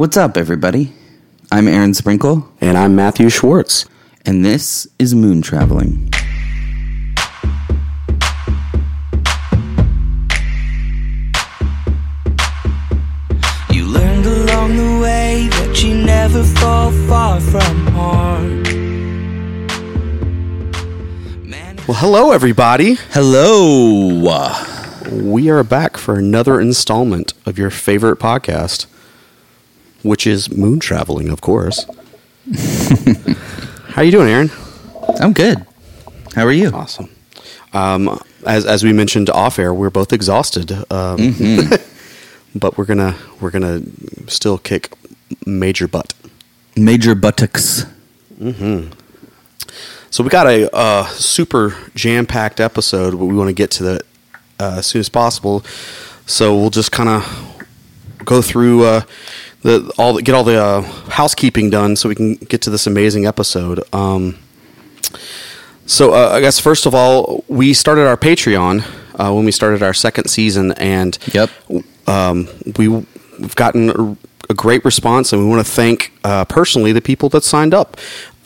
What's up, everybody? I'm Aaron Sprinkle, And I'm Matthew Schwartz. and this is Moon Traveling. You learned along the way that you never fall far from home. Well, hello, everybody. Hello. We are back for another installment of your favorite podcast, which is Moon Traveling, of course. How you doing, Aaron? I'm good. How are you? Awesome. Um, as as we mentioned off air, we're both exhausted, um, but we're gonna we're gonna still kick major butt. Major buttocks. So we got a uh, super jam packed episode, but we want to get to that uh, as soon as possible. So we'll just kind of go through uh, the all the, get all the uh, housekeeping done, so we can get to this amazing episode. Um, so uh, I guess first of all, we started our Patreon uh, when we started our second season, and Yep. um, we, we've gotten a, a great response, and we want to thank uh, personally the people that signed up.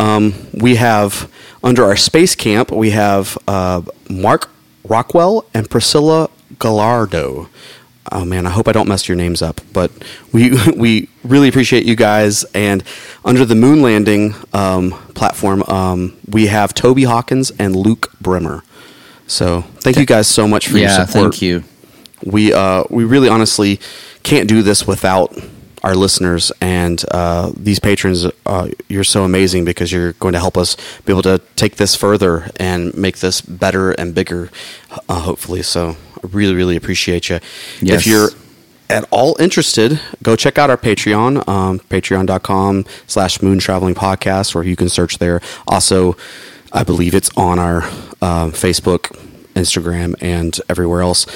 Um, we have under our space camp, we have uh, Mark Rockwell and Priscilla Gallardo. Oh man, I hope I don't mess your names up, but we we really appreciate you guys. And under the moon landing um, platform, um, we have Toby Hawkins and Luke Bremer. So thank you guys so much for your Yeah, support thank you. we uh, we really honestly can't do this without our listeners and uh, these patrons. Uh, you're so amazing because you're going to help us be able to take this further and make this better and bigger, uh, hopefully. So really, really appreciate you. Yes. If you're at all interested, go check out our Patreon, um, patreon.com slash moon traveling podcast, or you can search there. Also, I believe it's on our um, Facebook, Instagram, and everywhere else.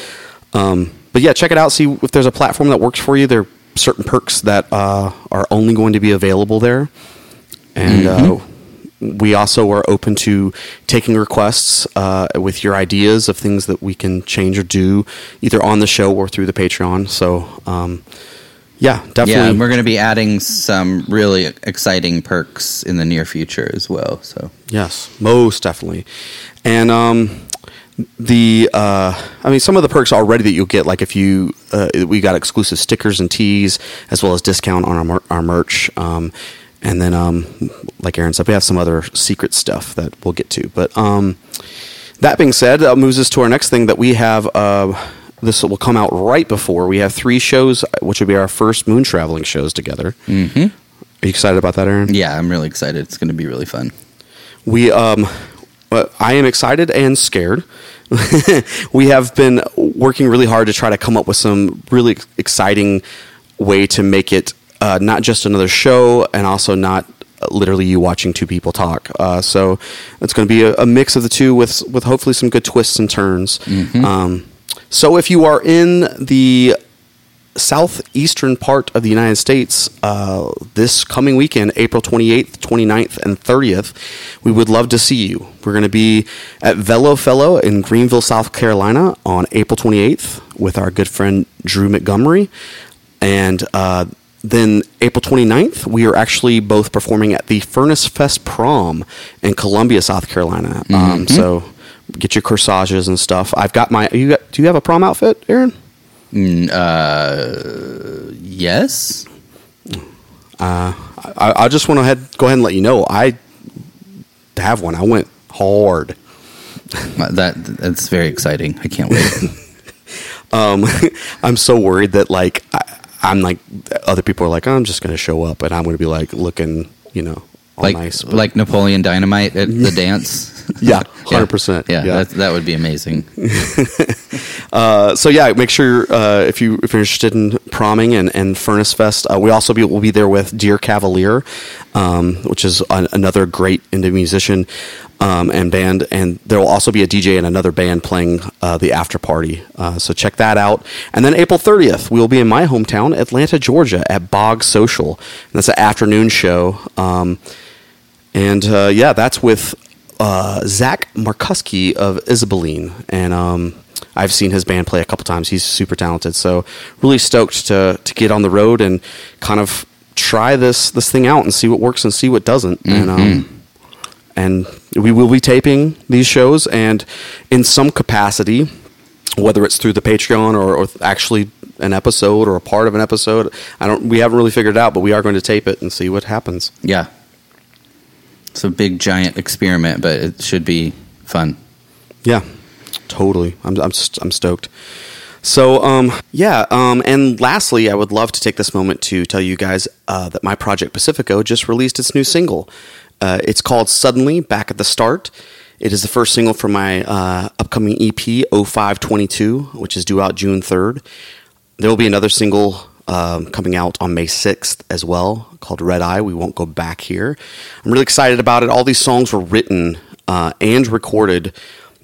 Um, but yeah, check it out. See if there's a platform that works for you. There are certain perks that uh, are only going to be available there. And uh, we also are open to taking requests uh, with your ideas of things that we can change or do either on the show or through the Patreon. So, um, yeah, definitely. Yeah, and we're going to be adding some really exciting perks in the near future as well. So Yes, most definitely. And um, the uh, I mean, some of the perks already that you'll get, like if you uh, we got exclusive stickers and tees, as well as discount on our mer- our merch. Um, and then, um, like Aaron said, we have some other secret stuff that we'll get to. But um, that being said, that moves us to our next thing that we have. Uh, this will come out right before we have three shows, which will be our first moon traveling shows together. Mm-hmm. Are you excited about that, Aaron? yeah, I'm really excited. It's going to be really fun. We um uh, I am excited and scared. we have been working really hard to try to come up with some really exciting way to make it uh, not just another show and also not literally you watching two people talk. Uh, so it's going to be a, a mix of the two with with hopefully some good twists and turns. Um, so if you are in the southeastern part of the United States uh, this coming weekend, April 28th, 29th, and 30th. We would love to see you. We're going to be at Velo Fellow in Greenville, South Carolina on April 28th with our good friend Drew Montgomery. And uh, then April 29th, we are actually both performing at the Furnace Fest Prom in Columbia, South Carolina. Um, so get your corsages and stuff. I've got my. You got, do you have a prom outfit, Aaron? Mm, uh, yes. I, I just want to head, go ahead and let you know I have one. I went hard. That that's very exciting. I can't wait. Um, I'm so worried that like I, I'm like other people are like I'm just going to show up and I'm going to be like looking, you know, like nice. like Napoleon Dynamite at the dance. yeah, hundred percent. Yeah, That, that would be amazing. Uh, so yeah, make sure uh, if you if you're interested in proming and, and Furnace Fest, uh, we also be will be there with Dear Cavalier, um, which is an, another great indie musician um, and band, and there will also be a DJ and another band playing uh, the after party. Uh, so check that out. And then April 30th, we will be in my hometown, Atlanta, Georgia, at Boggs Social, and that's an afternoon show. Um, and uh, yeah, that's with uh, Zach Markuski of Isabeline, and um, I've seen his band play a couple times. He's super talented, so really stoked to to get on the road and kind of try this this thing out and see what works and see what doesn't. And um, and we will be taping these shows and in some capacity, whether it's through the Patreon or, or actually an episode or a part of an episode. I don't. We haven't really figured it out, but we are going to tape it and see what happens. Yeah. It's a big giant experiment, but it should be fun. Yeah, totally. I'm I'm I'm stoked. So um yeah um and lastly, I would love to take this moment to tell you guys uh, that my project Pacifico just released its new single. Uh, it's called Suddenly Back at the Start. It is the first single from my uh, upcoming EP 0522, which is due out June 3rd. There will be another single um, coming out on May 6th as well called Red Eye. We won't go back here. I'm really excited about it. All these songs were written uh, and recorded,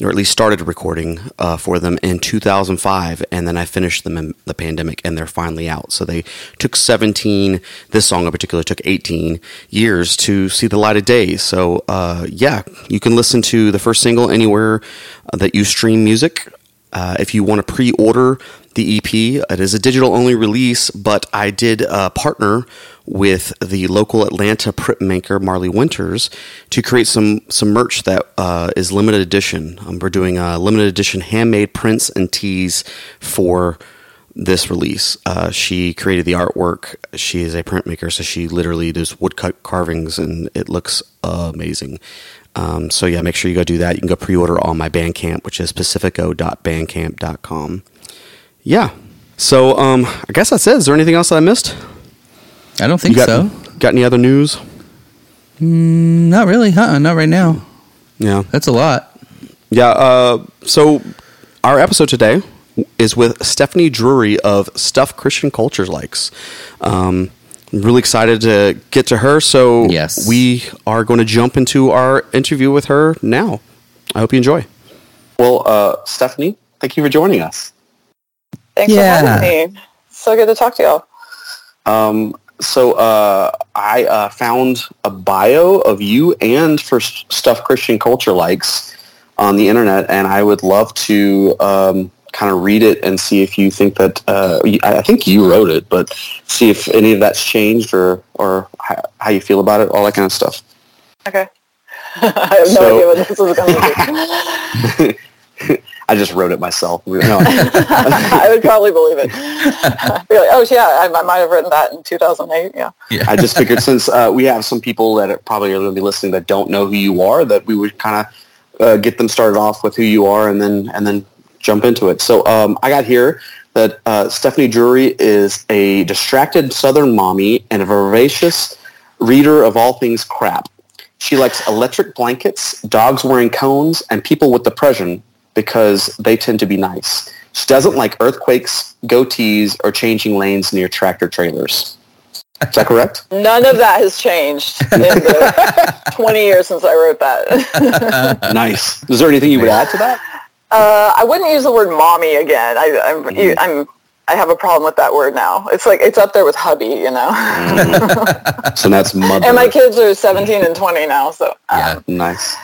or at least started recording uh, for them in 2005, and then I finished them in the pandemic, and they're finally out. So they took 17, this song in particular took 18 years to see the light of day. So uh, yeah, you can listen to the first single anywhere uh, that you stream music. Uh, if you want to pre-order the EP, it is a digital-only release, but I did uh, partner with the local Atlanta printmaker Marley Winters to create some some merch that uh, is limited edition. Um, we're doing a limited edition handmade prints and tees for this release. Uh, she created the artwork. She is a printmaker, so she literally does woodcut carvings, and it looks amazing. Um, so yeah, make sure you go do that. You can go pre-order on my Bandcamp, which is pacifico.bandcamp.com. Yeah. So um, I guess that's it. Is there anything else that I missed? I don't think You got so. got any other news? Not really, huh? Not right now. Yeah. That's a lot. Yeah. Uh, so our episode today is with Stephanie Drury of Stuff Christian Cultures Likes. Um, I'm really excited to get to her. So Yes. we are going to jump into our interview with her now. I hope you enjoy. Well, uh, Stephanie, thank you for joining us. Thanks Yeah. for having me. So good to talk to y'all. Um, so uh, I uh, found a bio of you and for Stuff Christian Culture Likes on the internet, and I would love to um, kind of read it and see if you think that uh, y- I I think you wrote it, but see if any of that's changed or or how, how you feel about it, all that kind of stuff. Okay. I have no So- idea what this is going to be. I just wrote it myself. No. I would probably believe it. I'd be like, oh, yeah, I, I might have written that in 2008. Yeah. I just figured since uh, we have some people that are probably are going to be listening that don't know who you are, that we would kind of uh, get them started off with who you are, and then and then jump into it. So um, I got here that uh, Stephanie Drury is a distracted Southern mommy and a voracious reader of all things crap. She likes electric blankets, dogs wearing cones, and people with depression because they tend to be nice. She doesn't like earthquakes, goatees, or changing lanes near tractor trailers. Is that correct? None of that has changed in the 20 years since I wrote that. nice. Is there anything you would add to that? Uh, I wouldn't use the word mommy again. I, I'm, you, I'm, I have a problem with that word now. It's like, it's up there with hubby, you know? So that's mother. and my kids are 17 and 20 now, so um, Yeah. Nice.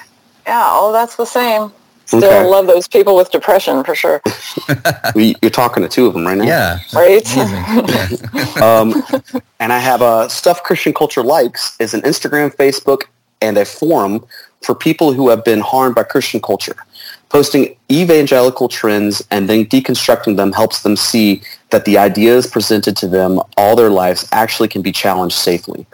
yeah, all that's the same. Still Okay. love those people with depression for sure. You're talking to two of them right now. Yeah. Right? Um, and I have a Stuff Christian Culture Likes is an Instagram, Facebook, and a forum for people who have been harmed by Christian culture. Posting evangelical trends and then deconstructing them helps them see that the ideas presented to them all their lives actually can be challenged safely.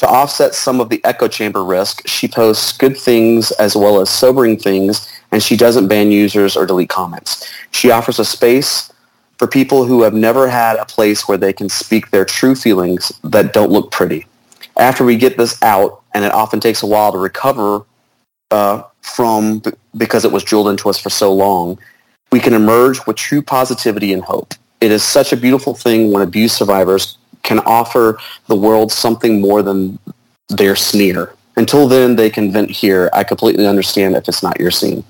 To offset some of the echo chamber risk, she posts good things as well as sobering things, and she doesn't ban users or delete comments. She offers a space for people who have never had a place where they can speak their true feelings that don't look pretty. After we get this out, and it often takes a while to recover uh, from because it was drilled into us for so long, we can emerge with true positivity and hope. It is such a beautiful thing when abuse survivors can offer the world something more than their sneer. Until then, they can vent here. I completely understand if it's not your scene.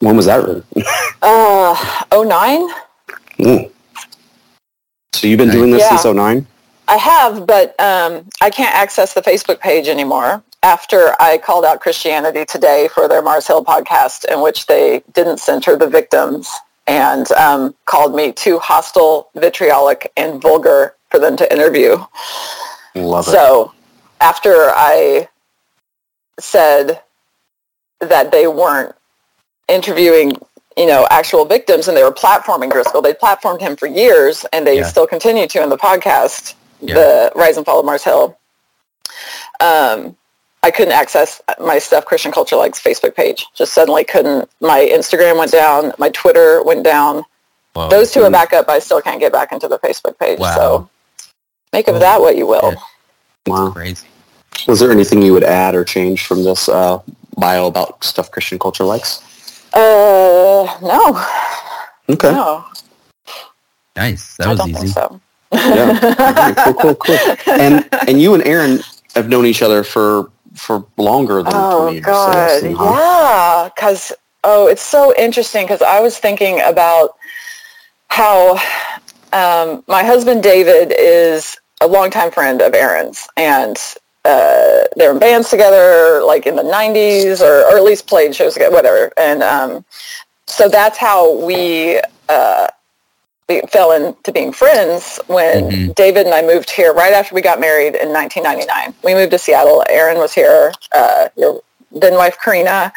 When was that written? uh, 09? Mm. So you've been doing this Yeah. since 09? I have, but um, I can't access the Facebook page anymore after I called out Christianity Today for their Mars Hill podcast in which they didn't center the victims and um, called me too hostile, vitriolic, and vulgar for them to interview. Love it. So after I said that they weren't interviewing, you know, actual victims and they were platforming Driscoll, they platformed him for years and they Yeah. still continue to in the podcast, Yeah. the Rise and Fall of Mars Hill. Um, I couldn't access my Stuff Christian Culture Likes Facebook page. Just suddenly couldn't. My Instagram went down. My Twitter went down. Whoa. Those two are back up. but I still can't get back into the Facebook page. Wow. So make of Oh, that what you will. shit. Wow. crazy. Was there anything you would add or change from this uh, bio about stuff Christian culture likes? Uh, no, Okay. no, Nice. That I was don't think easy. so. Yeah. Okay, cool, cool, cool. And and you and Aaron have known each other for for longer than Oh 20 years. God, I assume, huh? yeah. Because oh, it's so interesting. Because I was thinking about how um, my husband David is a longtime friend of Aaron's, and uh, they were in bands together, like in the '90s, or, or at least played shows together, whatever. And um, so that's how we. Uh, we fell into being friends when Mhm. David and I moved here right after we got married in 1999. We moved to Seattle. Aaron was here. Uh, your then wife Karina.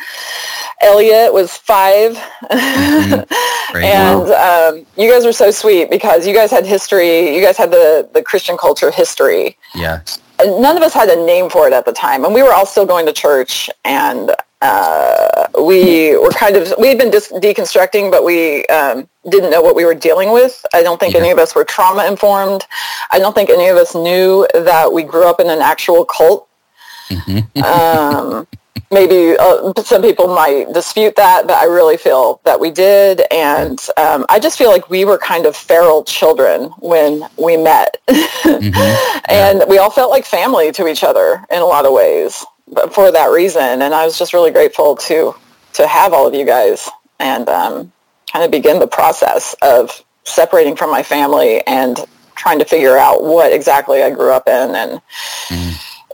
Elliot was 5 Great. and um, you guys were so sweet because you guys had history. You guys had the the Christian culture history. yeah. And none of us had a name for it at the time, and we were all still going to church, and uh, we were kind of we had been dis- deconstructing, but we um, didn't know what we were dealing with. I don't think Yeah. any of us were trauma informed. I don't think any of us knew that we grew up in an actual cult. Mhm. Um, maybe uh, some people might dispute that, but I really feel that we did. And um, I just feel like we were kind of feral children when we met. Mhm. and we all felt like family to each other in a lot of ways for that reason. And I was just really grateful to, to have all of you guys and um, kind of begin the process of separating from my family and trying to figure out what exactly I grew up in and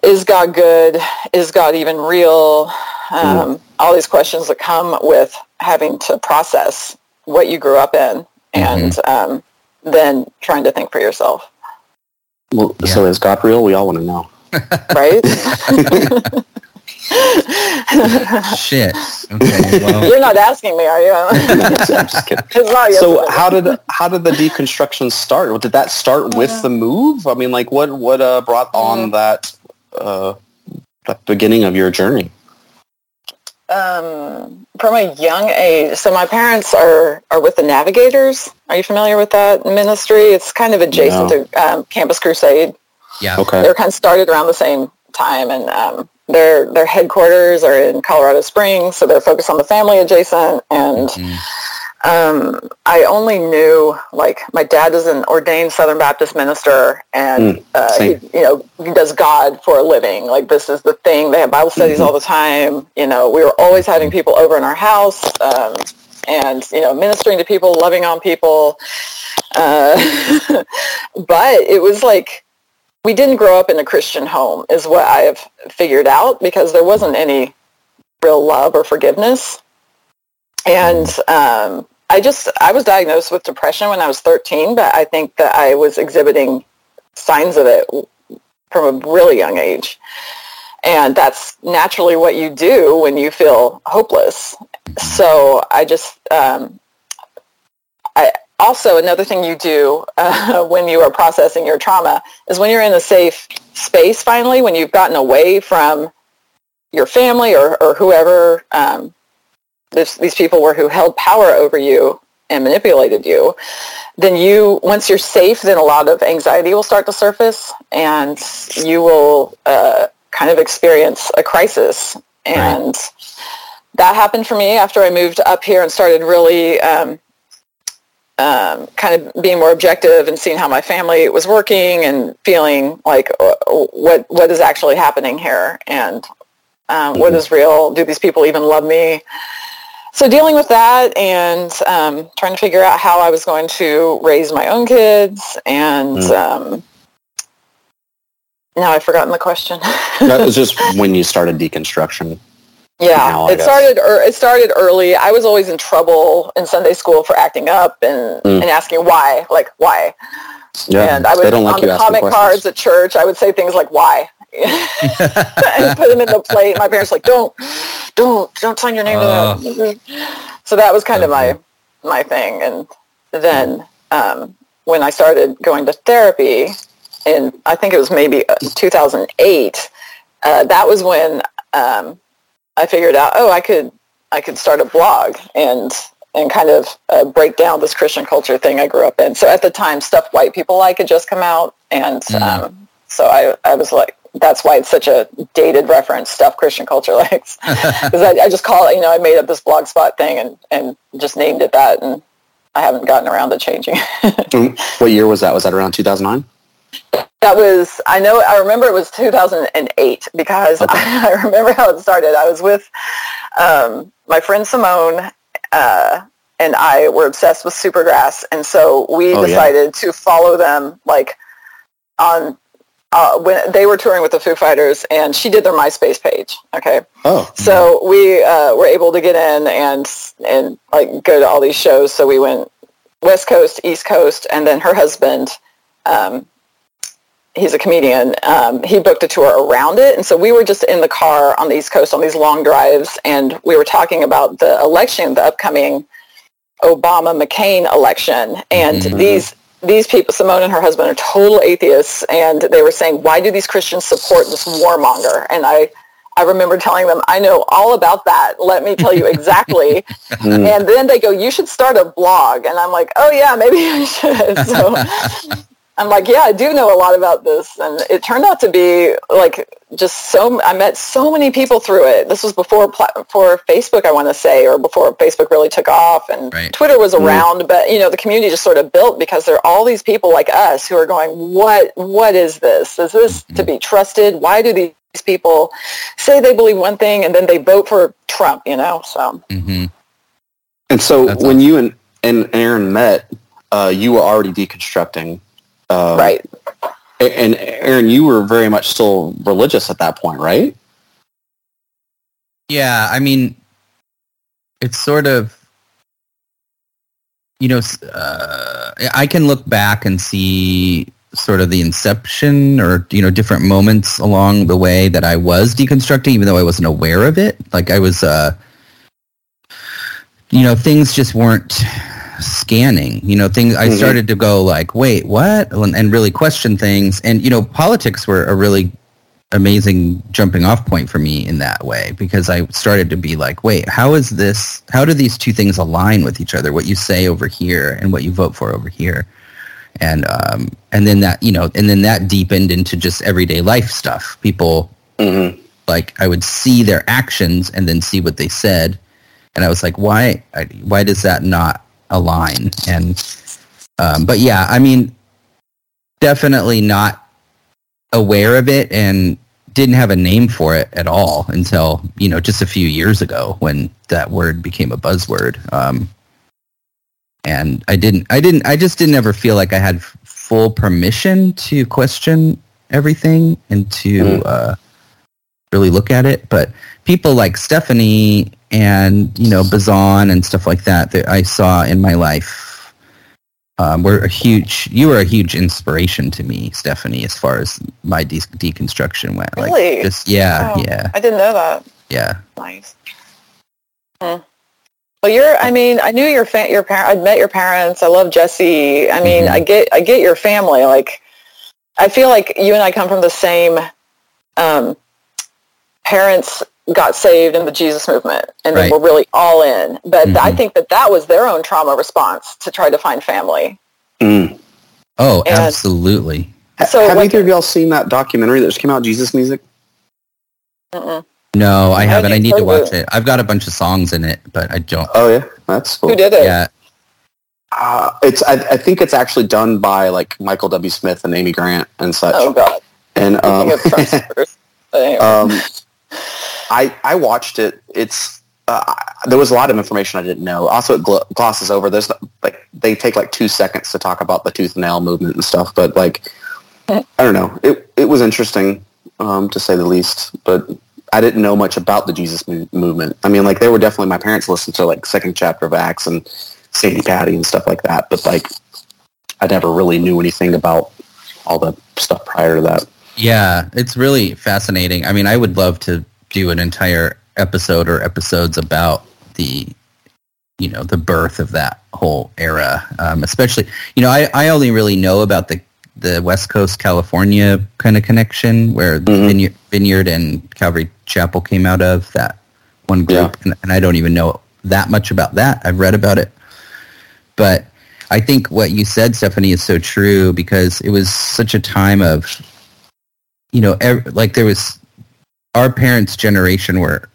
is God good? Is God even real? Um, All these questions that come with having to process what you grew up in and um, then trying to think for yourself, Well, So is God real? We all want to know. Right? Shit. Okay. Well, You're not asking me, are you? I'm just kidding. It's not yes So how did how did the deconstruction start? Did that start with the move? I mean, like what what uh, brought on that uh, that beginning of your journey? um, from a young age. So my parents are are with the Navigators. Are you familiar with that ministry? It's kind of adjacent No. to um, Campus Crusade. Yeah. Okay. They're kind of started around the same time, and um, their their headquarters are in Colorado Springs, so they're focused on the family adjacent. And Mhm. um, I only knew like my dad is an ordained Southern Baptist minister, and Mm, uh, he, you know he does God for a living. Like this is the thing. They have Bible studies Mm-hmm. all the time. You know, we were always having people over in our house. Um, and you know, ministering to people, loving on people, uh, but it was like we didn't grow up in a Christian home is what I have figured out because there wasn't any real love or forgiveness. And um, I just, I was diagnosed with depression when I was 13, but I think that I was exhibiting signs of it from a really young age. And that's naturally what you do when you feel hopeless. So I just, um, I, also another thing you do uh, when you are processing your trauma is when you're in a safe space finally when you've gotten away from your family or, or whoever um, this, these people were who held power over you and manipulated you then you once you're safe then a lot of anxiety will start to surface and you will uh, kind of experience a crisis. And that happened for me after i moved up here and started really um, um, kind of being more objective and seeing how my family was working and feeling like uh, what what is actually happening here and um, what is real. Do these people even love me? So dealing with that and um, trying to figure out how I was going to raise my own kids and um, now I've forgotten the question. that was just when you started deconstruction. Yeah, it started. Er, it started early. I was always in trouble in Sunday school for acting up and, Mm. and asking why, like why. Yeah, and I would they don't like on the comic questions. cards at church. I would say things like "Why," and put them in the plate. My parents were like, "Don't, don't, don't sign your name to that." So that was kind of my my thing. And then um, when I started going to therapy, in I think it was maybe uh, 2008, uh, that was when um, I figured out, oh, I could I could start a blog and and kind of uh, break down this Christian culture thing I grew up in. So at the time, stuff white people like had just come out, and um, so I I was like, that's why it's such a dated reference, stuff Christian culture likes, because I, I just call it, you know, I made up this blogspot thing and and just named it that, and I haven't gotten around to changing. Mm, What year was that? Was that around 2009? That was, I know, I remember it was 2008 because I, remember how it started. I was with um, my friend Simone uh, and I were obsessed with Supergrass. And so we Oh, yeah. decided to follow them like on, uh, when they were touring with the Foo Fighters and she did their MySpace page. Okay. Oh, So we uh, were able to get in and and like go to all these shows. So we went West Coast, East Coast, and then her husband, um, he's a comedian. Um, he booked a tour around it, and so we were just in the car on the East Coast on these long drives, and we were talking about the election, the upcoming Obama McCain election, and these. These people, Simone and her husband, are total atheists, and they were saying, "Why do these Christians support this warmonger?" And I, I remember telling them, I know all about that. Let me tell you exactly. and then they go, you should start a blog. And I'm like, oh yeah, maybe I should. So I'm like, yeah, I do know a lot about this. And it turned out to be like just so, I met so many people through it. This was before, pla- before Facebook, I want to say, or before Facebook really took off and Right. Twitter was around, but you know, the community just sort of built because there are all these people like us who are going, what, what is this? Is this to be trusted? Why do these people say they believe one thing and then they vote for Trump, you know? So Mm-hmm. and so That's when you and, and Aaron met, uh, you were already deconstructing. Uh, right. And Aaron, you were very much still religious at that point, right? Yeah, I mean, it's sort of, you know, uh, I can look back and see sort of the inception or, you know, different moments along the way that I was deconstructing, even though I wasn't aware of it. Like I was, uh, you know, things just weren't scanning, you know, things, I Mhm. started to go like, wait, what? And and really question things. And, you know, politics were a really amazing jumping off point for me in that way because I started to be like, wait, how is this? How do these two things align with each other? What you say over here and what you vote for over here, and um, and then that you know, and then that deepened into just everyday life stuff. People Mm-hmm. like I would see their actions and then see what they said, and I was like, why? Why does that not align? And um, but yeah, I mean, definitely not aware of it and didn't have a name for it at all until you know just a few years ago when that word became a buzzword um, and i didn't i didn't i just didn't ever feel like i had full permission to question everything and to Mm. uh, really look at it but people like stephanie and you know bazan and stuff like that that i saw in my life um, were a huge you were a huge inspiration to me stephanie as far as my de- deconstruction went Really? like just yeah Oh, yeah I didn't know that. yeah Nice. Hmm. Well, you're. I mean, I knew your fa- your parent. I'd met your parents. I love Jesse. I mean, Mhm. I get. I get your family. Like, I feel like you and I come from the same. Um, parents got saved in the Jesus movement, and Right. they were really all in. But I Mhm. think that that was their own trauma response to try to find family. Mm. oh And- absolutely So, have like- either of y'all seen that documentary that just came out, Jesus Music? Mm-mm. no i I haven't i need to watch it i've got a bunch of songs in it but i don't Oh yeah, that's cool. Who did it? yeah Uh, it's I, I think it's actually done by like Michael W. Smith and Amy Grant and such. Oh God. and um, of Trump supporters. Anyway. um, I I watched it. It's uh, there was a lot of information I didn't know. Also, it gl- glosses over. There's like they take like two seconds to talk about the tooth and nail movement and stuff. But like I don't know. It it was interesting um, to say the least. But I didn't know much about the Jesus mo- movement. I mean, like they were definitely my parents listened to like second chapter of Acts and Sandi Patty and stuff like that. But like I never really knew anything about all the stuff prior to that. Yeah, it's really fascinating. I mean, I would love to do an entire episode or episodes about the, you know, the birth of that whole era. Um, especially, you know, I, I only really know about the the West Coast California kind of connection where Mhm. Vineyard, Vineyard and Calvary Chapel came out of that one group, and, and I don't even know that much about that. I've read about it, but I think what you said, Stephanie, is so true because it was such a time of, you know, ev- like there was our parents' generation where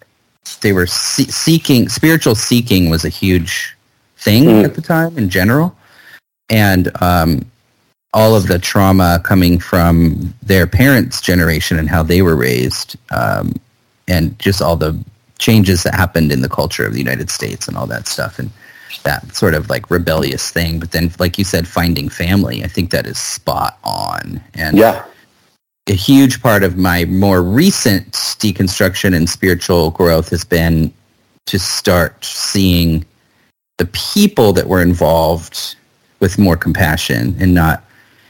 they were see- seeking spiritual seeking was a huge thing Mm. at the time in general, and um, all of the trauma coming from their parents' generation and how they were raised, um, and just all the changes that happened in the culture of the United States and all that stuff, and that sort of like rebellious thing. But then, like you said, finding family, I think that is spot on. And Yeah. A huge part of my more recent deconstruction and spiritual growth has been to start seeing the people that were involved with more compassion and not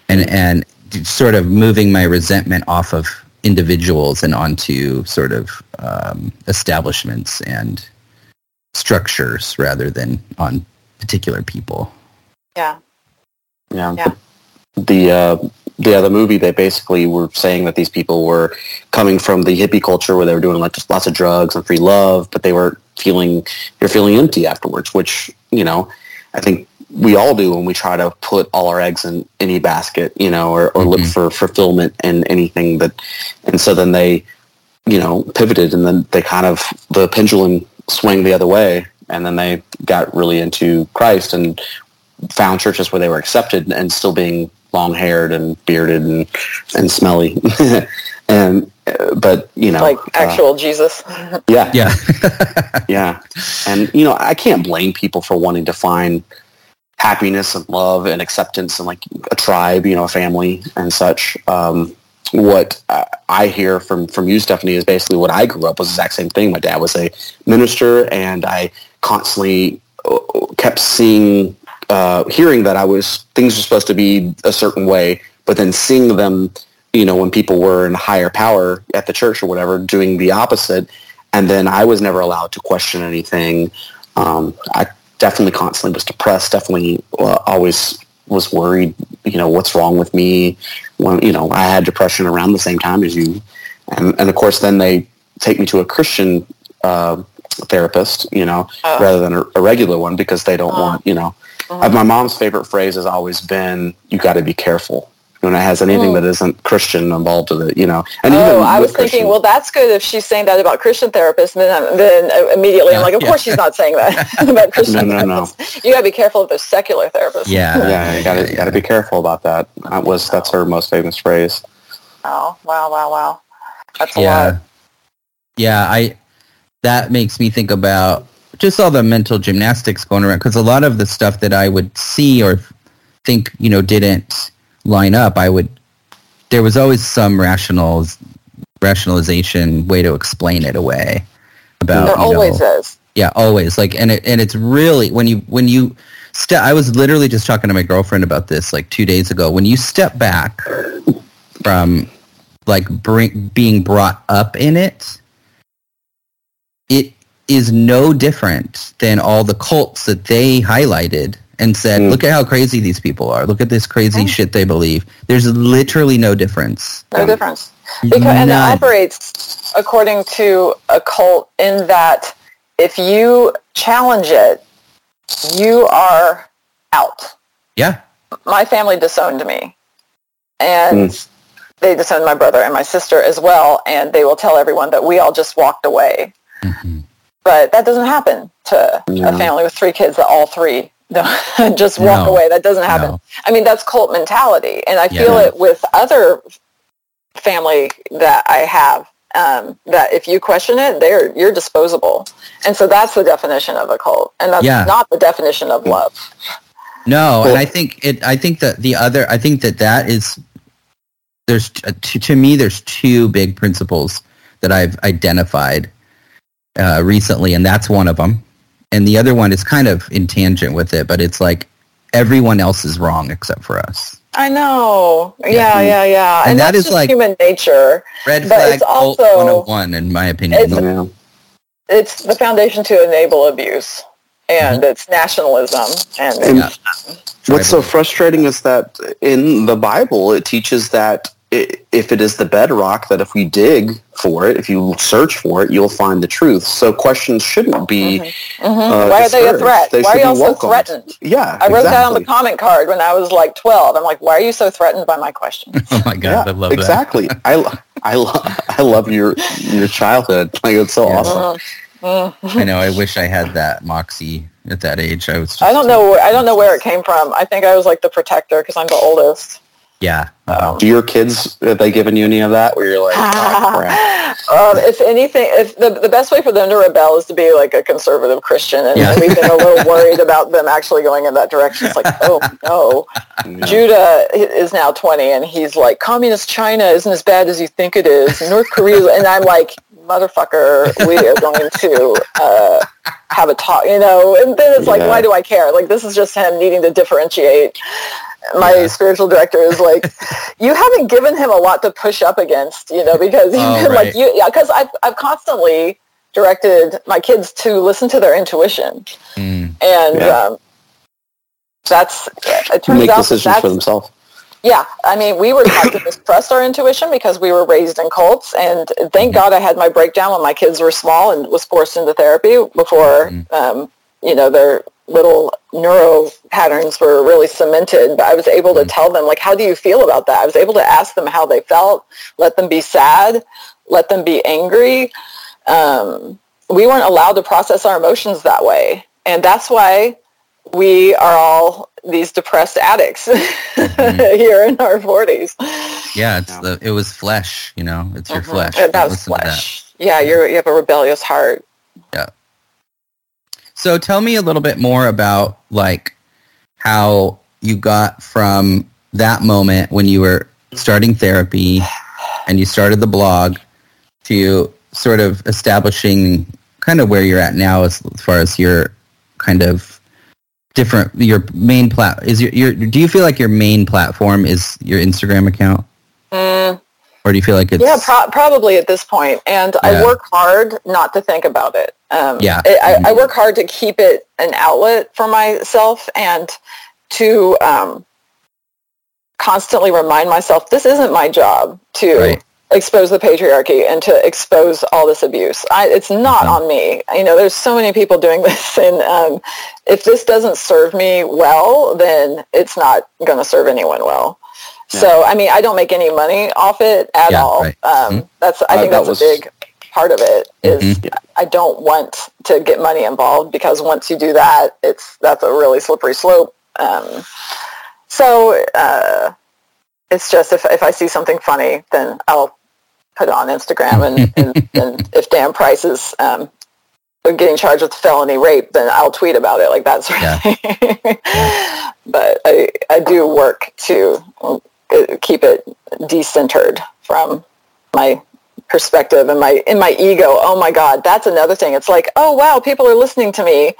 and and sort of moving my resentment off of individuals and onto sort of um, establishments and structures rather than on particular people. Yeah. Yeah. Yeah. The uh, the other movie, they basically were saying that these people were coming from the hippie culture where they were doing like just lots of drugs and free love, but they were feeling they're feeling empty afterwards. Which you know, I think we all do when we try to put all our eggs in any basket, you know, or, or look Mhm. for fulfillment in anything that. And so then they, you know, pivoted, and then they kind of the pendulum swung the other way, and then they got really into Christ and found churches where they were accepted and still being long haired and bearded and and smelly and uh, but you know like uh, actual Jesus. yeah Yeah. yeah and you know i can't blame people for wanting to find happiness and love and acceptance and like a tribe you know a family and such um what I- I hear from from you, Stephanie, is basically what I grew up was the exact same thing. My dad was a minister, and I constantly uh, kept seeing, uh, hearing that I was things were supposed to be a certain way, but then seeing them, you know, when people were in higher power at the church or whatever, doing the opposite, and then I was never allowed to question anything. Um, I definitely constantly was depressed. Definitely uh, always was worried. You know, what's wrong with me? When you know, I had depression around the same time as you, and and of course, then they take me to a Christian uh, therapist. You know, Oh. rather than a, a regular one because they don't Oh. want you know. Mhm. Uh, my mom's favorite phrase has always been, "You got to be careful." When it has anything Mm. that isn't Christian involved with it, you know. And oh, I was thinking, Christian- well, that's good if she's saying that about Christian therapists. And then, then uh, immediately I'm like, of yeah. course she's not saying that about Christian No, no, no. therapists. You got to be careful of those secular therapists. Yeah. yeah, you gotta, you gotta be careful about that. That was that's her most famous phrase. Oh, wow, wow, wow. That's a yeah lot. yeah i that makes me think about just all the mental gymnastics going around because a lot of the stuff that i would see or think you know didn't line up i would there was always some rational rationalization way to explain it away about There always know, is. yeah always like and it and it's really when you when you step i was literally just talking to my girlfriend about this like two days ago when you step back from like bring, being brought up in it it is no different than all the cults that they highlighted and said Mm. look at how crazy these people are look at this crazy Mm. shit they believe there's literally no difference No difference. Because, and it operates according to a cult in that if you challenge it, you are out. yeah My family disowned me. And they disowned my brother and my sister as well. And they will tell everyone that we all just walked away. Mhm. But that doesn't happen to No. a family with three kids that all three just walk No. away. That doesn't happen. No. I mean, that's cult mentality. And I feel it with other family that I have. Um, that if you question it, they're you're disposable, and so that's the definition of a cult, and that's Yeah. not the definition of love. No, Well- and I think it. I think that the other. I think that that is. There's uh, to, to me. There's two big principles that I've identified uh, recently, and that's one of them. And the other one is kind of in tangent with it, but it's like everyone else is wrong except for us. I know. Yeah. Yeah, yeah, yeah. And And, that's just like- human nature. Red But flag it's cult also- 101 in my opinion. It's- Yeah. It's the foundation to enable abuse, and it's nationalism, and And Yeah. what's so frustrating is that in the Bible, it teaches that i if it is the bedrock, that if we dig for it, if you search for it, you'll find the truth. So questions shouldn't be. Mhm. uh, why are they a threat? They why are should you be so threatened? Yeah, I wrote that on the comment card when I was like 12. I'm like, why are you so threatened by my question? oh my god, Yeah, I love that. exactly. I, I, lo- I love your your childhood. Like it's so Yeah. awesome. I know. I wish I had that moxie at that age. I was. Just, I don't know. where- I don't know where it came from. I think I was like the protector because I'm the oldest. Yeah. Do your kids have they given you any of that where you're like, oh, crap. Um, if anything, if the the best way for them to rebel is to be like a conservative Christian, and Yeah. we've been a little worried about them actually going in that direction. It's like, oh no, Yeah. Judah is now 20, and he's like, communist China isn't as bad as you think it is. North Korea, and I'm like, motherfucker, we are going to uh, have a talk, you know. And then it's like, Yeah. why do I care? Like, this is just him needing to differentiate. My Yeah. spiritual director is like, you haven't given him a lot to push up against, you know, because Oh, right. like, you, yeah, because I've, I've constantly directed my kids to listen to their intuition. Mm. And Yeah. um, that's, it turns Make out decisions for themselves. Yeah, I mean, we were taught to mistrust our intuition because we were raised in cults, and thank God I had my breakdown when my kids were small and was forced into therapy before, um, you know, their little neuro patterns were really cemented. But I was able to tell them, like, how do you feel about that? I was able to ask them how they felt, let them be sad, let them be angry. Um, we weren't allowed to process our emotions that way, and that's why we are all these depressed addicts here in our 40s. Yeah. It's the. It was flesh. You know. It's your Mhm. flesh. That was Listen to flesh. Yeah, you're you have a rebellious heart. Yeah. So tell me a little bit more about like how you got from that moment when you were starting therapy and you started the blog to sort of establishing kind of where you're at now as far as your kind of different your main plat is your, your do you feel like your main platform is your Instagram account Mm, or do you feel like it's yeah, pro- probably at this point. And Yeah. I work hard not to think about it. Um, Yeah. I, I work hard to keep it an outlet for myself and to um, constantly remind myself this isn't my job to Right. Expose the patriarchy and to expose all this abuse. I, it's not on me. You know, there's so many people doing this, and um, if this doesn't serve me well, then it's not going to serve anyone well. So, I mean, I don't make any money off it at Yeah, all. right. Um, That's I Uh, think that that's was- a big part of it. Is Mhm. I don't want to get money involved because once you do that, it's that's a really slippery slope. Um, so uh, it's just if if I see something funny, then I'll put it on Instagram, and, and, and if Dan Price is um, getting charged with felony rape, then I'll tweet about it like that sort of thing. But I I do work to uh, keep it decentered from my perspective and my in my ego. Oh my god that's another thing. It's like oh wow people are listening to me.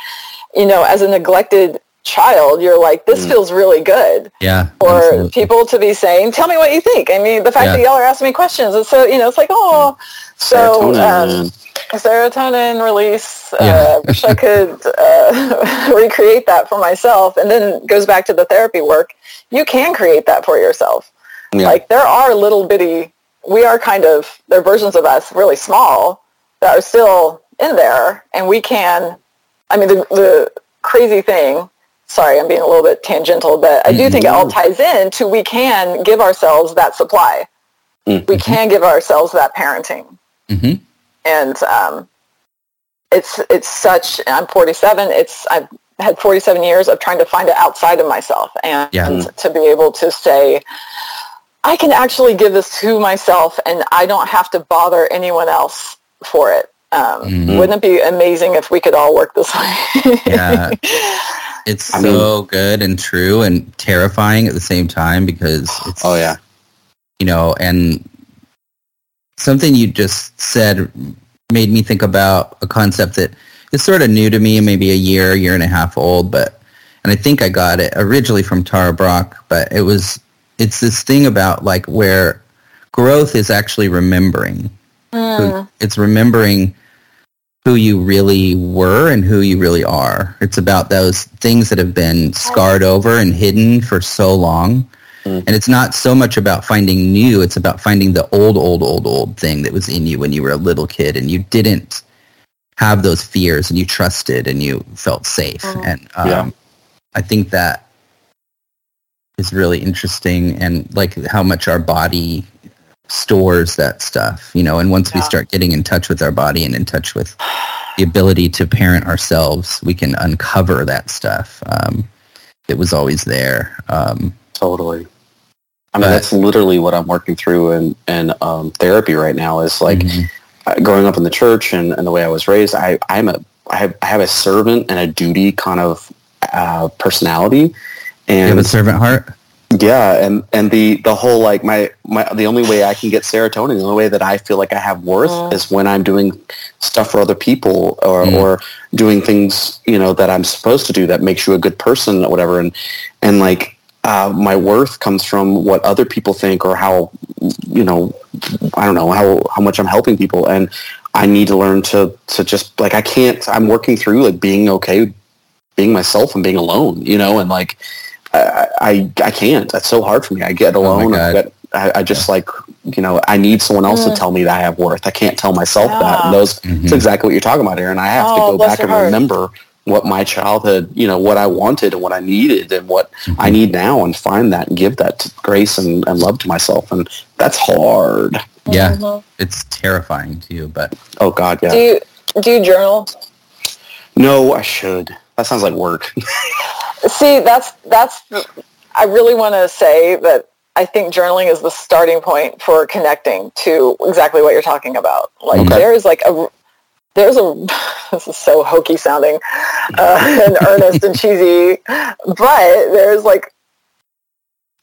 You know as a neglected child you're like this Mm. feels really good yeah for absolutely. people to be saying tell me what you think i mean the fact Yeah. that y'all are asking me questions it's so you know it's like oh so Serotonin, um, serotonin release. Yeah. Uh, wish I could uh, recreate that for myself. And then goes back to the therapy work. You can create that for yourself. Yeah. Like there are little bitty, we are kind of, they're versions of us really small that are still in there. And we can, I mean, the, the crazy thing, sorry, I'm being a little bit tangential, but I do think it all ties in to we can give ourselves that supply. Mm. We can give ourselves that parenting hmm and um, it's it's such. I'm 47. It's I've had 47 years of trying to find it outside of myself, and Yeah. to be able to say, I can actually give this to myself, and I don't have to bother anyone else for it. Um, Mhm. Wouldn't it be amazing if we could all work this way? Yeah. It's I so good and true and terrifying at the same time because it's Oh yeah. you know, and something you just said made me think about a concept that is sort of new to me, maybe a year, year and a half old, but and I think I got it originally from Tara Brach, but it was it's this thing about like where growth is actually remembering. Who, mm. it's remembering who you really were and who you really are. It's about those things that have been scarred over and hidden for so long. And it's not so much about finding new, it's about finding the old, old, old, old thing that was in you when you were a little kid and you didn't have those fears and you trusted and you felt safe. And um, Yeah. I think that is really interesting and like how much our body stores that stuff, you know, and once we start getting in touch with our body and in touch with the ability to parent ourselves, we can uncover that stuff. Um, it was always there. Um, Totally. I mean, But- that's literally what I'm working through in, in um, therapy right now is like Mhm. uh, growing up in the church and, and the way I was raised, I, I'm a, I have, I have a servant and a duty kind of uh, personality. And you have a servant heart? Yeah, and, and the, the whole like my, my, the only way I can get serotonin, the only way that I feel like I have worth Mm. is when I'm doing stuff for other people or, Mm. or doing things, you know, that I'm supposed to do that makes you a good person or whatever. And, and like, uh, my worth comes from what other people think or how, you know, I don't know how, how much I'm helping people. And I need to learn to, to just like, I can't, I'm working through like being okay, being myself and being alone, you know, and like, I, I, I can't, that's so hard for me. I get Oh alone. I, get, I, I just like, you know, I need someone else to tell me that I have worth. I can't tell myself that. Yeah. And those, Mhm. that's exactly what you're talking about, Aaron. I have Oh, to go back and heart. remember what my childhood, you know, what I wanted and what I needed and what Mm-hmm. I need now and find that and give that to grace and, and love to myself. And that's hard. Yeah. Mhm. It's terrifying to you, but Oh God, yeah. Do you do you journal? no, I should. That sounds like work. See, that's that's. I really want to say that I think journaling is the starting point for connecting to exactly what you're talking about. Like Okay. there is like a there's a this is so hokey sounding uh, and earnest and cheesy, but there's like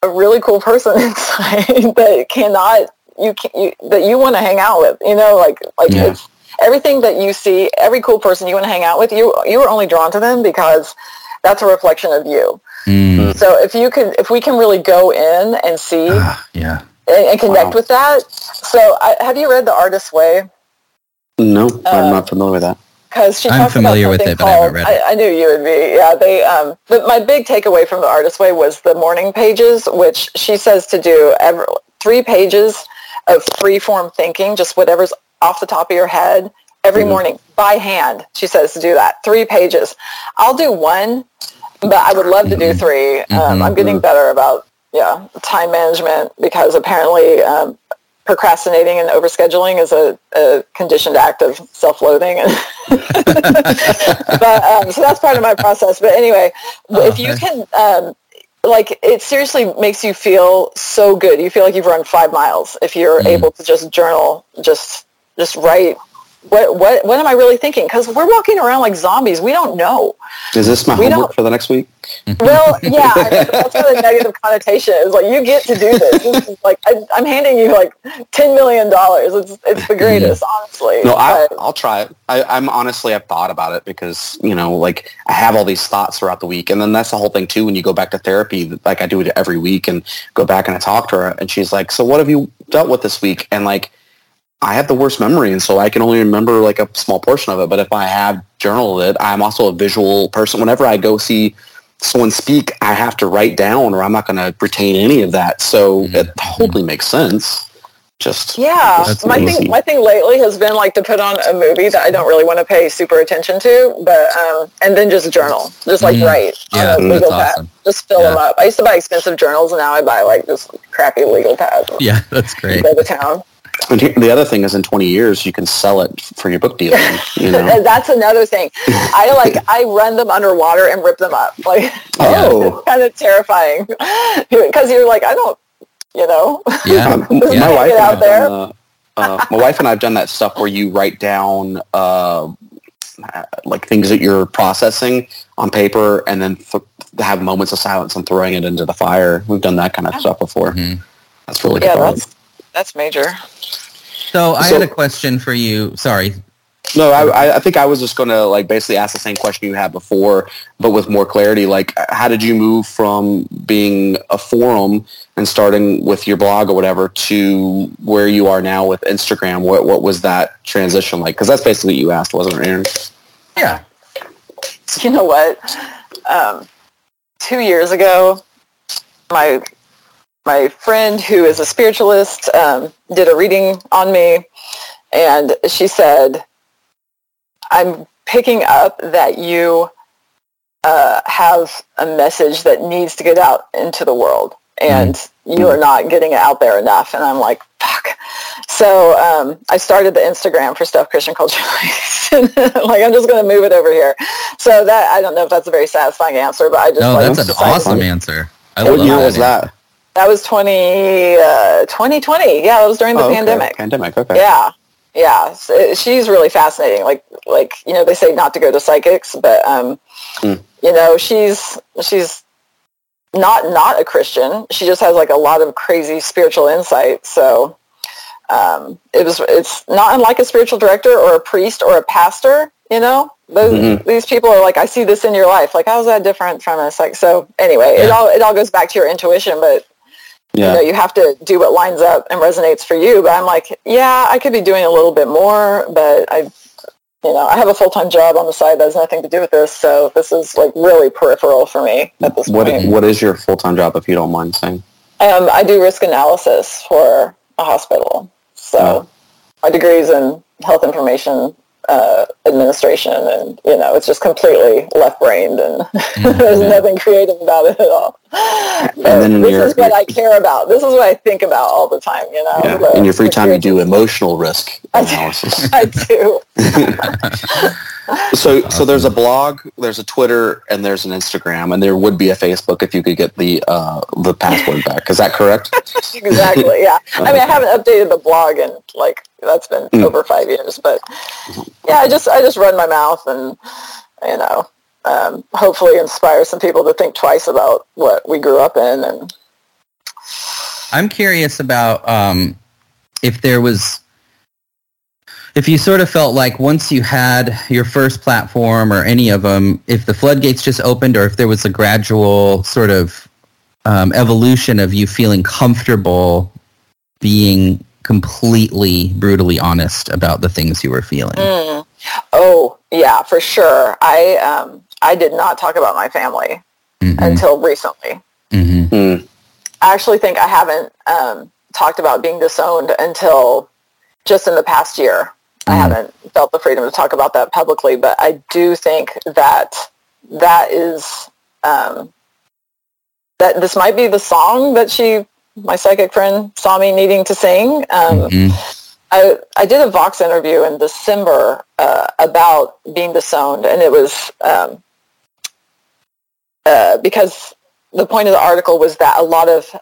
a really cool person inside that cannot you can you, that you want to hang out with. You know, like like Yeah. it's everything that you see, every cool person you want to hang out with. You you are only drawn to them because that's a reflection of you. mm, So if you can, if we can really go in and see and, ah, yeah. and connect Wow. with that. So I, have you read The Artist's Way? no, Uh, I'm not familiar with that. Because she I'm talks familiar about with something it, but I haven't called- read it. I, I knew you would be. Yeah, they. Um, but my big takeaway from The Artist's Way was the morning pages, which she says to do every, three pages of free form thinking, just whatever's off the top of your head every Mhm. morning by hand. She says to do that three pages. I'll do one, but I would love to do Mhm. 3 Um, Mhm. I'm getting better about yeah time management because apparently um, procrastinating and overscheduling is a, a conditioned act of self-loathing but um, so that's part of my process but anyway if you can um, like it seriously makes you feel so good you feel like you've run five miles if you're Mm. able to just journal just just write what what what am i really thinking because we're walking around like zombies we don't know Is this my we homework don't- for the next week? Mm-hmm. well, yeah, I know, but that's where the negative connotation is. Like, you get to do this. this is like, I, I'm handing you like ten million dollars. It's it's the greatest, honestly. No, I I'll try it. I, I'm honestly, I've thought about it because, you know, like I have all these thoughts throughout the week. And then that's the whole thing too. When you go back to therapy, like I do it every week and go back and I talk to her and she's like, so what have you dealt with this week? And like, I have the worst memory. And so I can only remember like a small portion of it. But if I have journaled it, I'm also a visual person. Whenever I go see someone speak, I have to write down or I'm not going to retain any of that. So it totally makes sense. Just yeah, That's my amazing. thing my thing lately has been like to put on a movie that I don't really want to pay super attention to, but um, and then just journal, just like Mm. write Yeah, on a that's legal pad, awesome. just fill Yeah. them up. I used to buy expensive journals, and now I buy like just crappy legal pads. Yeah, that's great. Go to town. And here, the other thing is in 20 years, you can sell it for your book deal. You know? And that's another thing. I like I run them underwater and rip them up. Like Oh. it's kind of terrifying because you're like I don't, you know. Yeah, yeah. My wife out there. done, uh, uh, my wife and I've done that stuff where you write down uh, like things that you're processing on paper and then th- have moments of silence and throwing it into the fire. We've done that kind of stuff before. Mhm. That's really Yeah, that's that's major. So I So- had a question for you. Sorry. No, I, I- I think I was just going to like basically ask the same question you had before, but with more clarity. Like, how did you move from being a forum and starting with your blog or whatever to where you are now with Instagram? What what was that transition like? Because that's basically what you asked, wasn't it, Aaron? Yeah. you know what? Um, two years ago, my my friend who is a spiritualist um, did a reading on me, and she said, "I'm picking up that you uh, have a message that needs to get out into the world, and you are not getting it out there enough." And I'm like, "Fuck." So um, I started the Instagram for Stuff Christian Culture like I'm just going to move it over here. So that I don't know if that's a very satisfying answer, but I just No, like, that's an awesome answer. I love that was that? That was 20, uh, 2020. Yeah, that was during the Oh, okay. pandemic. Pandemic. Okay. Yeah, yeah. So she's really fascinating. Like, like you know, they say not to go to psychics, but um, Hmm. you know, she's she's not not a Christian. She just has like a lot of crazy spiritual insight. So um, it was it's not unlike a spiritual director or a priest or a pastor. You know, those Mhm. these people are like, I see this in your life. Like, how's that different from a psych? So anyway, it all it all goes back to your intuition, but Yeah. you know, you have to do what lines up and resonates for you. But I'm like, yeah, I could be doing a little bit more, but I, you know, I have a full time job on the side that has nothing to do with this. So this is like really peripheral for me at this What point. What is your full time job, if you don't mind saying? Um, I do risk analysis for a hospital. So Oh. my degree's in health information uh, administration, and you know, it's just completely left brained, and there's nothing creative about it at all. But then in this your- is what I care about. This is what I think about all the time. You know, Yeah. The- In your free time, you do emotional risk I do. analysis. I do. So, so there's a blog, there's a Twitter, and there's an Instagram, and there would be a Facebook if you could get the uh, the password back. Is that correct? exactly. Yeah. I mean, I haven't updated the blog in like that's been Mm. over five years, but yeah, I just I just run my mouth and you know, um, hopefully inspire some people to think twice about what we grew up in. And I'm curious about um, if there was, if you sort of felt like once you had your first platform or any of them, if the floodgates just opened, or if there was a gradual sort of um, evolution of you feeling comfortable being completely brutally honest about the things you were feeling. Mm. oh yeah, for sure. I um, I did not talk about my family Mhm, until recently. mhm. Hmm. I actually think I haven't um, talked about being disowned until just in the past year. I Mm. haven't felt the freedom to talk about that publicly, but I do think that that is um, that this might be the song that she, my psychic friend, saw me needing to sing. Um, Mhm. I, I did a Vox interview in December uh, about being disowned, and it was um, uh, because the point of the article was that a lot of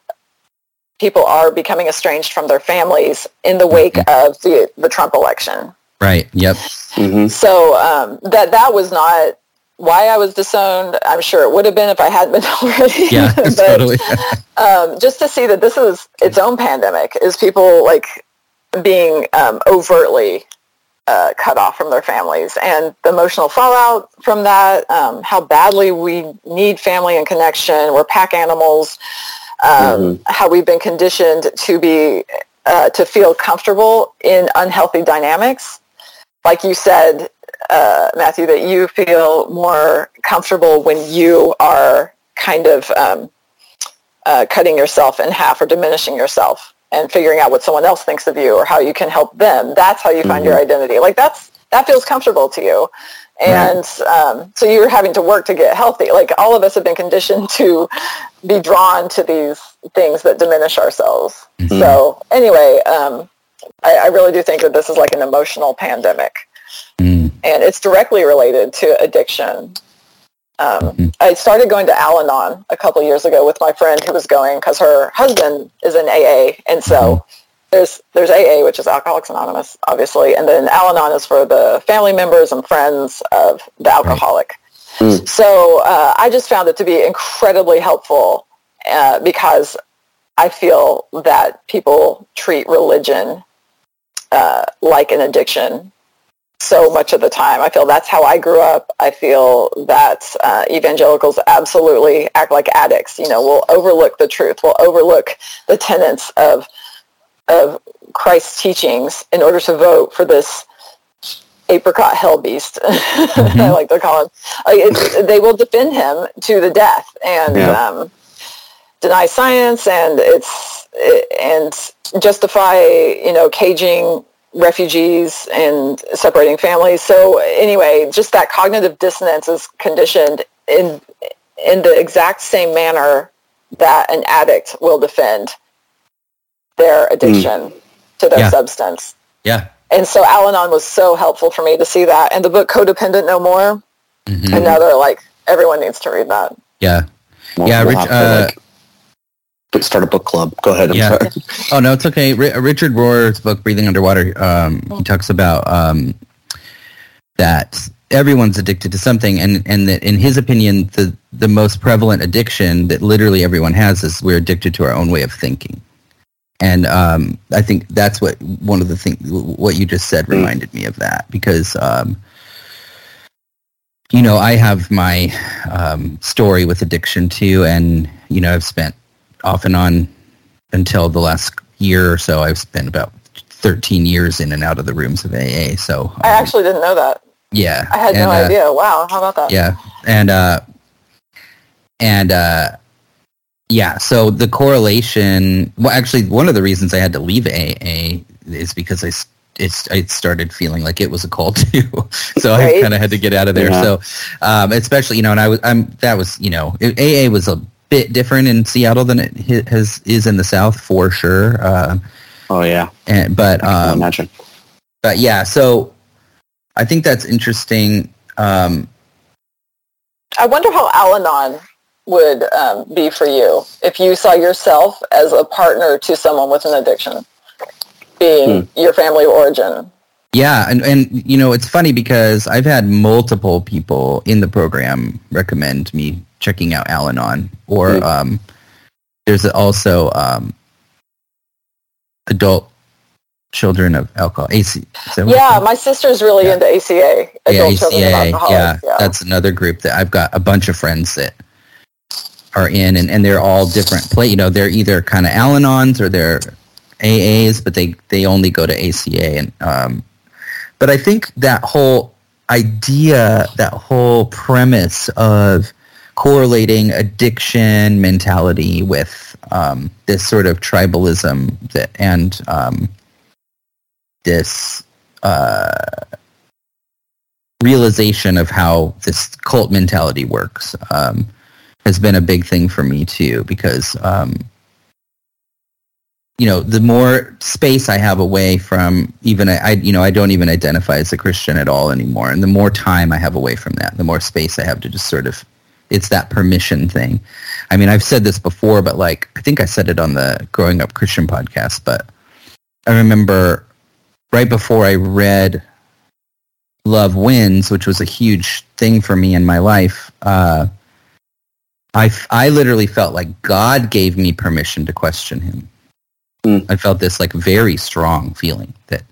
people are becoming estranged from their families in the wake of the, the Trump election. Right. Yep. Mhm. So um, that that was not why I was disowned. I'm sure it would have been if I hadn't been already. Yeah. but, totally. um, just to see that this is its own pandemic is people like being um, overtly uh, cut off from their families. And the emotional fallout from that um, how badly we need family and connection. We're pack animals. Um, how we've been conditioned to be uh, to feel comfortable in unhealthy dynamics. Like you said uh, matthew that you feel more comfortable when you are kind of um, uh, cutting yourself in half or diminishing yourself and figuring out what someone else thinks of you or how you can help them. That's how you find your identity. Like that's that feels comfortable to you. And um, so you're having to work to get healthy. Like all of us have been conditioned to be drawn to these things that diminish ourselves. So anyway, um, I, I really do think that this is like an emotional pandemic Mm. and it's directly related to addiction. Um, I started going to Al-Anon a couple years ago with my friend who was going because her husband is in AA, and so there's there's AA, which is Alcoholics Anonymous, obviously, and then Al-Anon is for the family members and friends of the alcoholic. So uh, I just found it to be incredibly helpful uh, because I feel that people treat religion uh, like an addiction so much of the time. I feel that's how I grew up. I feel that uh, evangelicals absolutely act like addicts. You know, will overlook the truth, will overlook the tenets of of Christ's teachings in order to vote for this apricot hell beast. Mm-hmm. I like to call him. They will defend him to the death and yeah. um, deny science, and it's and justify you know caging refugees and separating families. So anyway, just that cognitive dissonance is conditioned in in the exact same manner that an addict will defend their addiction mm. to their yeah. substance. Yeah. And so Al-Anon was so helpful for me to see that. And the book Codependent No More, mm-hmm. another like everyone needs to read that. Yeah. We'll, yeah, we'll Rich, to, uh, like, start a book club. Go ahead. I'm Yeah. sorry. Oh no, it's okay. R- Richard Rohr's book "Breathing Underwater," um, he talks about um, that everyone's addicted to something, and and that in his opinion, the the most prevalent addiction that literally everyone has is we're addicted to our own way of thinking. And um, I think that's what one of the things what you just said reminded me of that because um, you know I have my um, story with addiction too, and you know I've spent off and on until the last year or so. I've spent about 13 years in and out of the rooms of AA. So I um, actually didn't know that. yeah, I had and, no uh, idea. Wow, how about that? Yeah, and uh, and uh, yeah. So the correlation. Well, actually, one of the reasons I had to leave AA is because I s- it's I started feeling like it was a cult too. so I kind of had to get out of there. Yeah. So um, especially you know, and I was I'm that was you know it, AA was a bit different in Seattle than it has is in the South for sure. Uh, Oh yeah. and but I um, imagine. but yeah, so I think that's interesting. Um, I wonder how Al-Anon would um, be for you if you saw yourself as a partner to someone with an addiction, being your family origin. Yeah, and and you know it's funny because I've had multiple people in the program recommend me checking out Al-Anon, or Hmm. um, there's also um, adult children of alcohol. AC, is that what it's Yeah, my sister's really Yeah. into ACA, yeah, Adult Children of ACA. Alcoholics. Yeah, that's another group that I've got a bunch of friends that are in, and, and they're all different. Play, you know, they're either kind of Al-Anons or they're AAs, but they they only go to ACA. And um, but I think that whole idea, that whole premise of correlating addiction mentality with um, this sort of tribalism that and um, this uh, realization of how this cult mentality works um, has been a big thing for me too because um, you know the more space I have away from even I you know I don't even identify as a Christian at all anymore and the more time I have away from that the more space I have to just sort of it's that permission thing I mean I've said this before but like I think I said it on the growing up Christian podcast but I remember right before I read Love Wins, which was a huge thing for me in my life, uh, I, I literally felt like God gave me permission to question him. Mm. I felt this like very strong feeling that,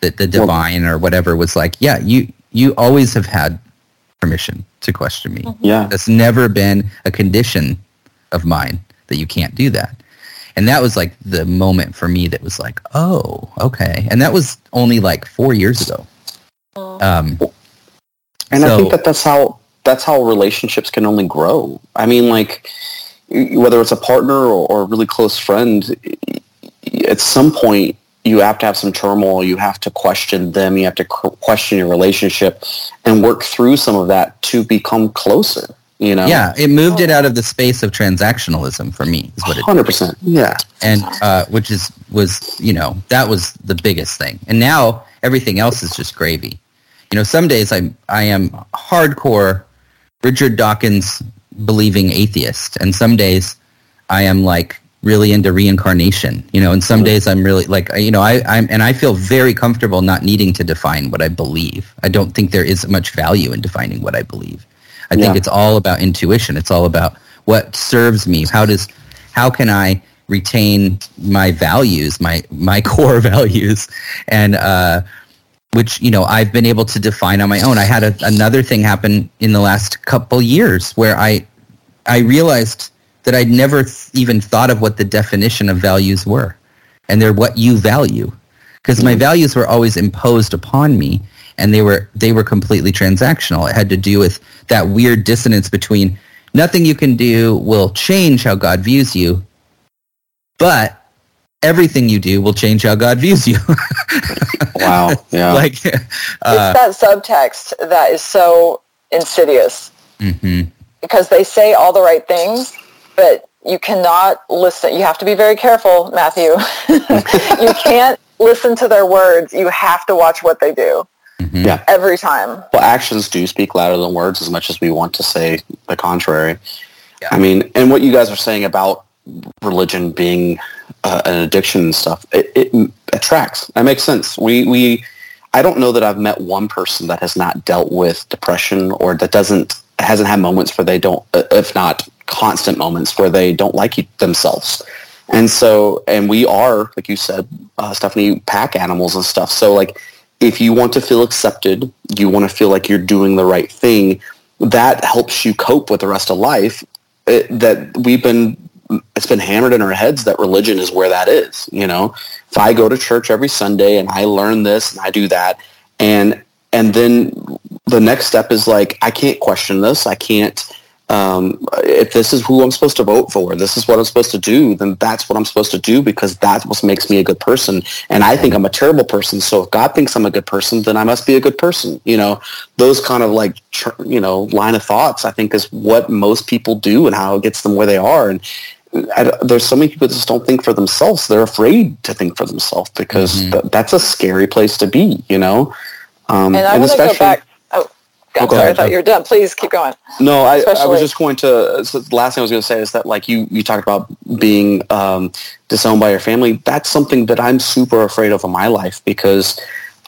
that the divine or whatever was like, yeah, you, you always have had permission to question me. Yeah. That's never been a condition of mine that you can't do that. And that was like the moment for me that was like, oh, okay. And that was only like four years ago. Um, And I think that that's how that's how relationships can only grow. I mean, like whether it's a partner or, or a really close friend, at some point you have to have some turmoil. You have to question them. You have to question your relationship and work through some of that to become closer. You know, yeah, it moved it out of the space of transactionalism for me, is what it hundred percent. Yeah, and uh, which is was you know that was the biggest thing and now everything else is just gravy you know some days i i am hardcore richard dawkins believing atheist and some days i am like really into reincarnation. You know and some days i'm really like you know i i'm and i feel very comfortable not needing to define what i believe. I don't think there is much value in defining what i believe. I think Yeah. it's all about intuition. It's all about what serves me. How does how can i retain my values my my core values? And uh which you know I've been able to define on my own. I had a, another thing happen in the last couple years where I I realized that I'd never th- even thought of what the definition of values were, and they're what you value, because my values were always imposed upon me, and they were they were completely transactional. It had to do with that weird dissonance between nothing you can do will change how God views you, but everything you do will change how God views you. Wow. Yeah. like, uh, it's that subtext that is so insidious mhm. because they say all the right things, but you cannot listen. You have to be very careful, Matthew. you can't listen to their words. You have to watch what they do yeah. every time. Well, actions do speak louder than words as much as we want to say the contrary. Yeah. I mean, and what you guys are saying about religion being uh, an addiction and stuff, it, it attracts. That makes sense. We, we, I don't know that I've met one person that has not dealt with depression or that doesn't, hasn't had moments where they don't, uh, if not constant moments where they don't like e- themselves. And so, and we are, like you said, uh, Stephanie, pack animals and stuff. So like, if you want to feel accepted, you want to feel like you're doing the right thing, that helps you cope with the rest of life. It, that we've been, it's been hammered in our heads that religion is where that is. You know, if I go to church every Sunday and I learn this and I do that, and and then the next step is like I can't question this. I can't. Um, if this is who I'm supposed to vote for, this is what I'm supposed to do, then that's what I'm supposed to do because that's what makes me a good person. And I think I'm a terrible person. So if God thinks I'm a good person, then I must be a good person. You know, those kind of like, you know, line of thoughts, I think is what most people do and how it gets them where they are. And I, there's so many people that just don't think for themselves. They're afraid to think for themselves because th- that's a scary place to be, you know? Um, And I want to go back. Oh, God, Oh, go sorry, I thought you were done. Please keep going. No, I, I was just going to. So the last thing I was going to say is that, like you, you talked about being um, disowned by your family. That's something that I'm super afraid of in my life because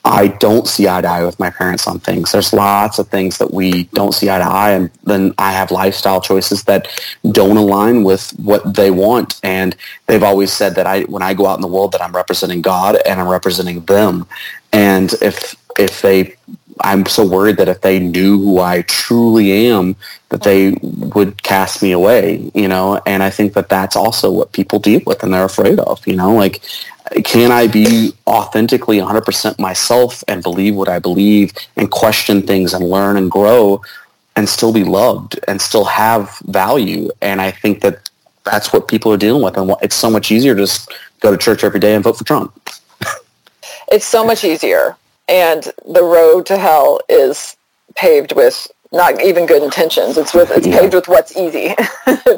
I don't see eye to eye with my parents on things. There's lots of things that we don't see eye to eye, and then I have lifestyle choices that don't align with what they want. And they've always said that I, when I go out in the world, that I'm representing God and I'm representing them. And if if they I'm so worried that if they knew who I truly am, that they would cast me away, you know? And I think that that's also what people deal with and they're afraid of, you know? Like, can I be authentically 100% myself and believe what I believe and question things and learn and grow and still be loved and still have value? And I think that that's what people are dealing with. And it's so much easier to just go to church every day and vote for Trump. It's so much easier. And the road to hell is paved with not even good intentions. It's with it's Yeah. paved with what's easy.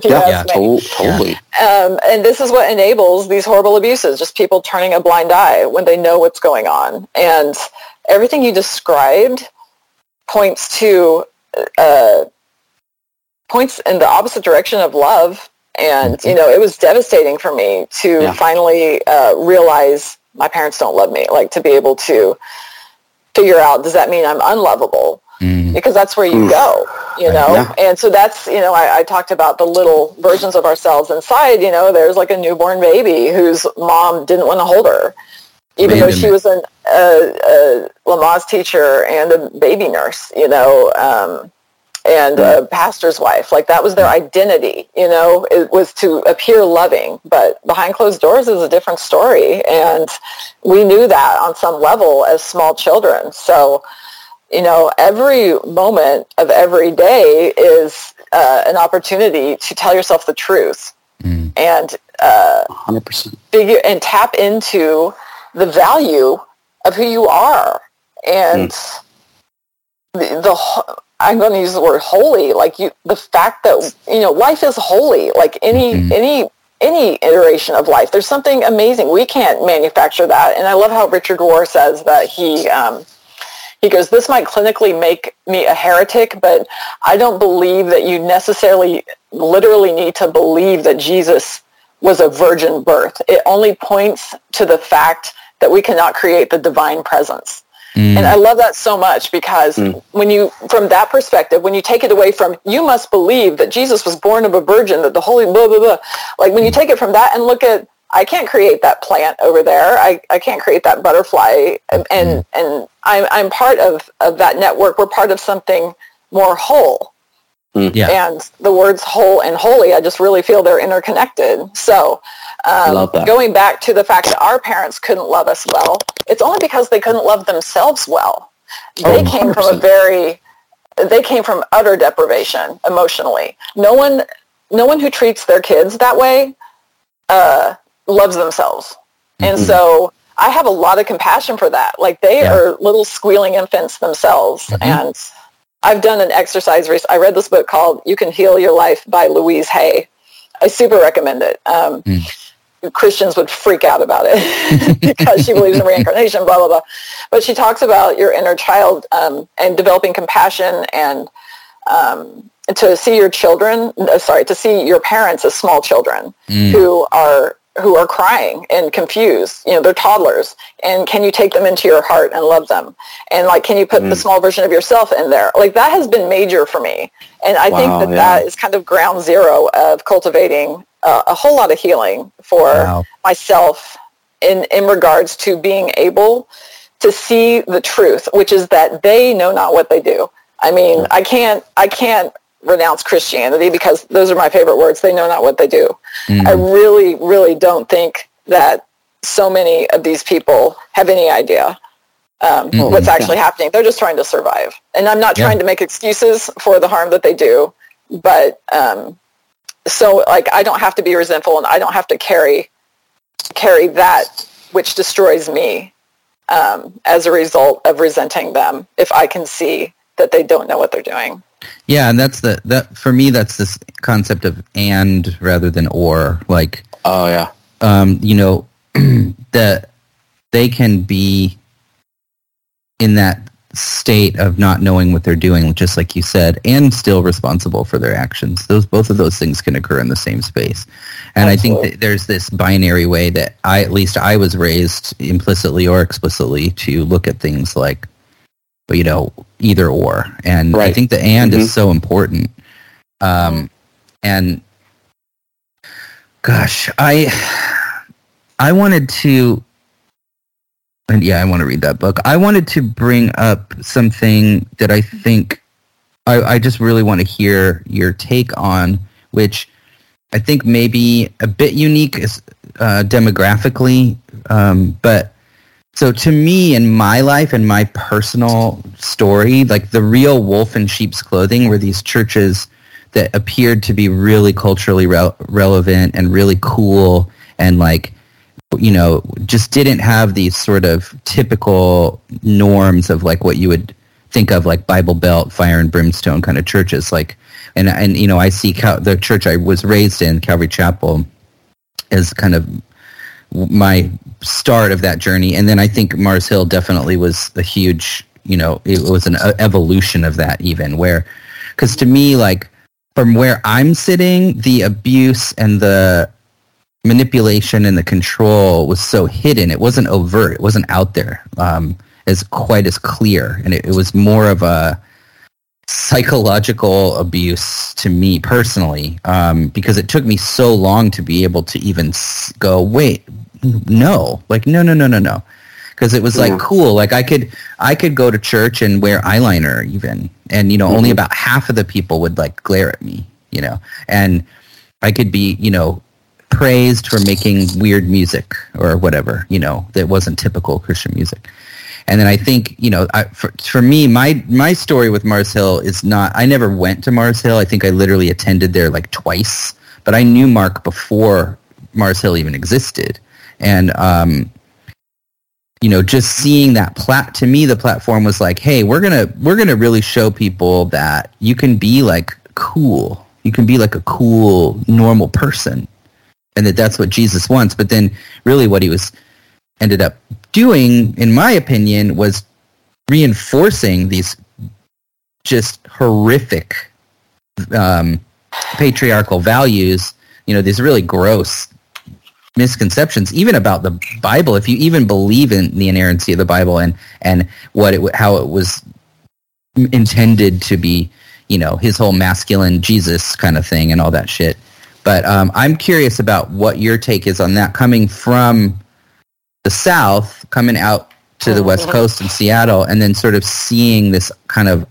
Yeah, yeah, to- totally. Um, and this is what enables these horrible abuses, just people turning a blind eye when they know what's going on. And everything you described points to, uh, points in the opposite direction of love. And, you know, it was devastating for me to Yeah. finally uh, realize my parents don't love me, like to be able to figure out, does that mean I'm unlovable? Mm. because that's where you Oof. go, you know? Yeah. And so that's, you know, I, I talked about the little versions of ourselves inside, you know, there's like a newborn baby whose mom didn't want to hold her, even though she was an, uh, a Lamaze teacher and a baby nurse, you know, um, and a pastor's wife. Like that was their identity, you know, it was to appear loving, but behind closed doors is a different story. And we knew that on some level as small children. So, you know, every moment of every day is uh, an opportunity to tell yourself the truth Mm. and uh, 100%. figure and tap into the value of who you are and the, the ho- I'm going to use the word holy like you the fact that you know life is holy like any Mhm. any any iteration of life there's something amazing we can't manufacture that and I love how Richard Rohr says that he um, he goes, this might clinically make me a heretic, but I don't believe that you necessarily literally need to believe that Jesus was a virgin birth. It only points to the fact that we cannot create the divine presence. Mm. And I love that so much because mm. when you, from that perspective, when you take it away from, you must believe that Jesus was born of a virgin, that the holy blah, blah, blah. Like when you mm. take it from that and look at, I can't create that plant over there. I, I can't create that butterfly. And, mm. and, and I'm, I'm part of, of that network. We're part of something more whole. Yeah. And the words whole and holy, I just really feel they're interconnected. So um, going back to the fact that our parents couldn't love us well, it's only because they couldn't love themselves well. They Oh, came from a very, they came from utter deprivation emotionally. No one, no one who treats their kids that way uh, loves themselves. And so I have a lot of compassion for that. Like they Yeah. are little squealing infants themselves. And I've done an exercise. I read this book called "You Can Heal Your Life" by Louise Hay. I super recommend it. Um, Christians would freak out about it because she believes in reincarnation, blah blah blah. But she talks about your inner child um, and developing compassion and um, to see your children. uh, Sorry, to see your parents as small children who are who are crying and confused. You know, they're toddlers. And can you take them into your heart and love them? And like, can you put the small version of yourself in there? Like that has been major for me. And I think that yeah. that is kind of ground zero of cultivating uh, a whole lot of healing for Wow. myself in, in regards to being able to see the truth, which is that they know not what they do. I mean, I can't, I can't renounce Christianity because those are my favorite words. They know not what they do. I really, really don't think that so many of these people have any idea um, what's actually happening. They're just trying to survive. And I'm not Yeah. trying to make excuses for the harm that they do, but um, so like I don't have to be resentful and I don't have to carry carry that which destroys me um, as a result of resenting them if I can see that they don't know what they're doing. Yeah, and that's the that for me that's this concept of and rather than or. Like Oh yeah. um, you know, that they can be in that state of not knowing what they're doing, just like you said, and still responsible for their actions. Those both of those things can occur in the same space. And I think that there's this binary way that I at least I was raised implicitly or explicitly to look at things like you know, either or. And I think the and Mhm. is so important. Um and gosh, I I wanted to and yeah, I want to read that book. I wanted to bring up something that I think I, I just really want to hear your take on, which I think may be a bit unique is, uh, demographically, um, but so to me in my life and my personal story, like the real wolf in sheep's clothing were these churches that appeared to be really culturally rel- relevant and really cool and like you know just didn't have these sort of typical norms of like what you would think of like Bible Belt, fire and brimstone kind of churches. Like, and and you know I see Cal- the church I was raised in, Calvary Chapel, as kind of my start of that journey. And then I think Mars Hill definitely was a huge, you know, it was an evolution of that even where, because to me, like from where I'm sitting, the abuse and the manipulation and the control was so hidden. It wasn't overt. It wasn't out there um, as quite as clear. And it, it was more of a psychological abuse to me personally um, because it took me so long to be able to even go, wait, no, like, no, no, no, no, no. Because it was like Yeah. cool. Like I could, I could go to church and wear eyeliner even, and you know, only mm-hmm. about half of the people would like glare at me, you know, and I could be, you know, praised for making weird music or whatever, you know, that wasn't typical Christian music. And then I think, you know, I, for, for me, my my story with Mars Hill is not. I never went to Mars Hill. I think I literally attended there like twice, but I knew Mark before Mars Hill even existed, and um, you know, just seeing that plat to me, the platform was like, hey, we're gonna we're gonna really show people that you can be like cool. You can be like a cool, normal person, and that that's what Jesus wants. But then, really, what he was ended up doing, in my opinion, was reinforcing these just horrific um, patriarchal values. You know, these really gross misconceptions, even about the Bible. If you even believe in the inerrancy of the Bible and and what it how it was intended to be, you know, his whole masculine Jesus kind of thing and all that shit. But um, I'm curious about what your take is on that coming from the South, coming out to the West Coast in Seattle, and then sort of seeing this kind of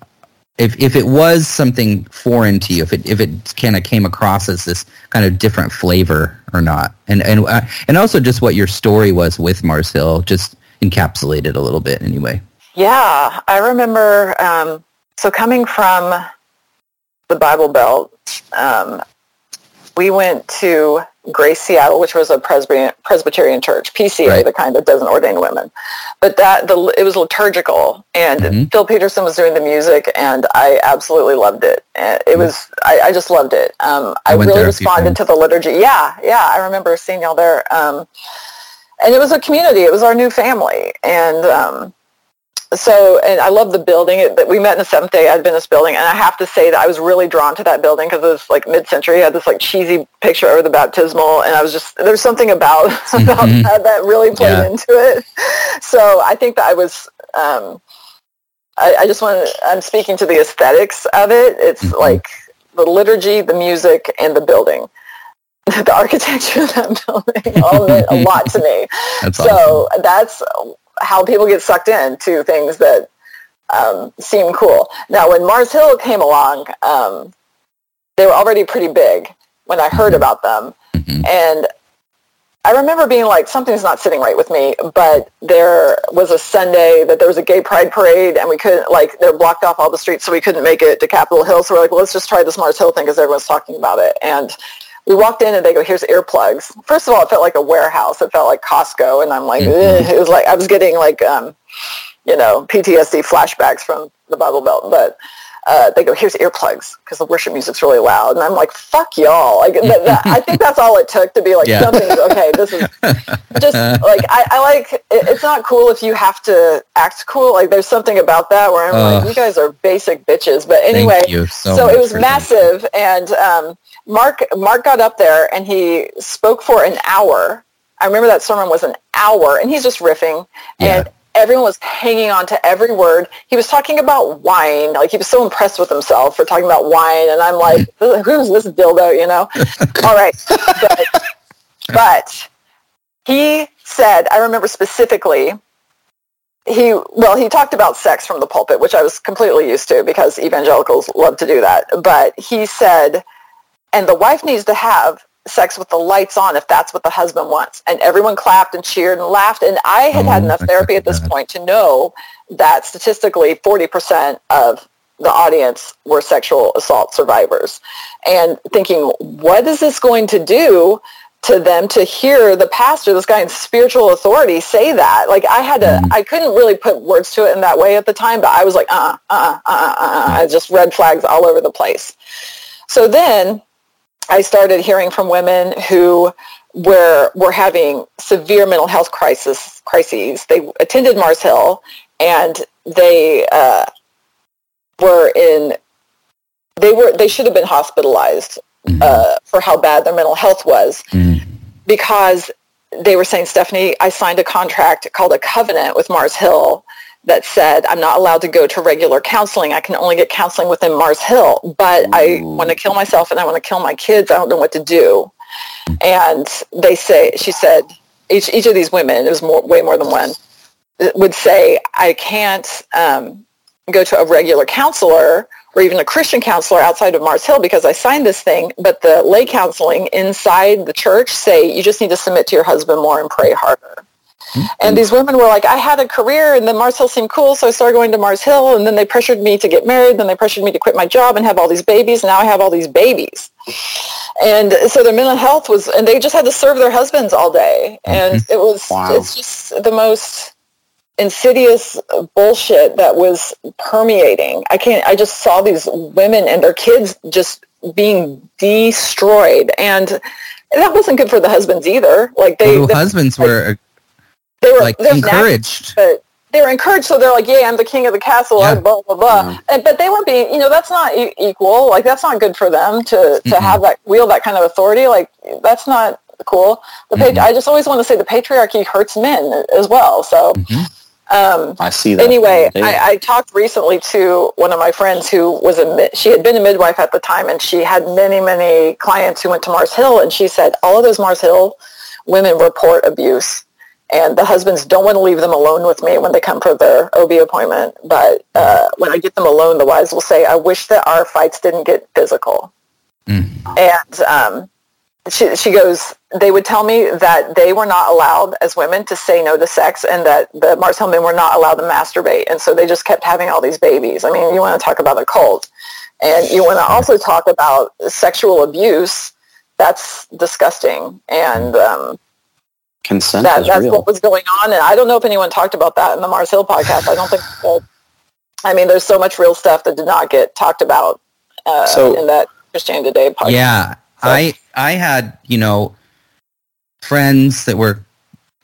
if if it was something foreign to you, if it if it kind of came across as this kind of different flavor or not, and and uh, and also just what your story was with Mars Hill, just encapsulated a little bit anyway. Yeah, I remember. Um, so coming from the Bible Belt, um, we went to Grace Seattle, which was a Presbyterian, Presbyterian church, PCA, Right. the kind that doesn't ordain women. But that the it was liturgical, and Mhm. Phil Peterson was doing the music, and I absolutely loved it. And It was I, I just loved it. Um, I, I really there a few responded to the liturgy. Yeah, yeah, I remember seeing y'all there. Um, and it was a community. It was our new family, and um, so and I love the building. It, that we met in the Seventh Day Adventist building, and I have to say that I was really drawn to that building because it was like mid-century. It had this like cheesy picture over the baptismal, and I was just there's something about about Mhm. that that really played Yeah. into it. So I think that I was. Um, I, I just want to. I'm speaking to the aesthetics of it. It's Mhm. like the liturgy, the music, and the building. The architecture of that building all meant a lot to me That's awesome. so that's how people get sucked into things that um, seem cool. Now, when Mars Hill came along, um, they were already pretty big when I heard about them, Mhm. and I remember being like, something's not sitting right with me. But there was a Sunday that there was a gay pride parade, and we couldn't like they blocked off all the streets, so we couldn't make it to Capitol Hill. So we're like, well, let's just try this Mars Hill thing because everyone's talking about it, and we walked in and they go, here's earplugs. First of all, it felt like a warehouse. It felt like Costco. And I'm like, Mhm. It was like, I was getting like, um, you know, PTSD flashbacks from the Bible Belt. But uh, they go, here's earplugs because the worship music's really loud. And I'm like, fuck y'all. Like, that, that, I think that's all it took to be like, Yeah. something's okay. This is just like, I, I like, it, it's not cool if you have to act cool. Like there's something about that where I'm Ugh. like, you guys are basic bitches. But anyway, so, so it was for that. massive and um, mark mark got up there and he spoke for an hour. I remember that sermon was an hour and he's just riffing. Yeah. and everyone was hanging on to every word. He was talking about wine. Like he was so impressed with himself for talking about wine. And i'm like who's this dildo you know? All right. But, but he said i remember specifically he well he talked about sex from the pulpit which i was completely used to because evangelicals love to do that. But he said and the wife needs to have sex with the lights on if that's what the husband wants and everyone clapped and cheered and laughed and i had had Oh, enough therapy at this God. point to know that statistically 40% of the audience were sexual assault survivors and thinking what is this going to do to them to hear the pastor, this guy in spiritual authority, say that. Like I had to, Mhm. I couldn't really put words to it in that way at the time, but I was like, uh, uh, uh, uh, uh, I just red flags all over the place. So then I started hearing from women who were were having severe mental health crisis crises. They attended Mars Hill and they uh, were in. They were. They should have been hospitalized uh, for how bad their mental health was Mm. because they were saying, Stephanie, I signed a contract called a covenant with Mars Hill that said I'm not allowed to go to regular counseling. I can only get counseling within Mars Hill, but I want to kill myself and I want to kill my kids. I don't know what to do. And they say, she said, each, each of these women, it was more, way more than one, would say, I can't um, go to a regular counselor or even a Christian counselor outside of Mars Hill because I signed this thing, but the lay counseling inside the church say you just need to submit to your husband more and pray harder. And these mm-hmm. women were like, I had a career and then Mars Hill seemed cool, so I started going to Mars Hill and then they pressured me to get married, then they pressured me to quit my job and have all these babies, and now I have all these babies. And so their mental health was, and they just had to serve their husbands all day. And mm-hmm. it was, Wow. it's just the most insidious bullshit that was permeating. I can't, I just saw these women and their kids just being destroyed. And that wasn't good for the husbands either. Like they, Well, they, husbands were they were like nagging, encouraged. but they were encouraged. So they're like, yeah, I'm the king of the castle, Yeah. blah, blah, blah. Yeah. And, but they weren't being, you know, that's not e- equal. Like that's not good for them to, to Mhm. have that, wield that kind of authority. Like that's not cool. The pat- Mhm. I just always want to say the patriarchy hurts men as well. So, Mhm. Um, I see that. anyway, I, I talked recently to one of my friends who was a she had been a midwife at the time, and she had many many clients who went to Mars Hill, and she said all of those Mars Hill women report abuse, and the husbands don't want to leave them alone with me when they come for their OB appointment. But uh, when I get them alone, the wives will say, "I wish that our fights didn't get physical," and um, she, she goes, they would tell me that they were not allowed as women to say no to sex and that the Mars Hill men were not allowed to masturbate. And so they just kept having all these babies. I mean, you want to talk about a cult. And you want to also talk about sexual abuse. That's disgusting. And um, Consent that, is that's real. what was going on. And I don't know if anyone talked about that in the Mars Hill podcast. I don't think so. I mean, there's so much real stuff that did not get talked about uh, So- in that Christianity Today podcast. Yeah, I I had you know friends that were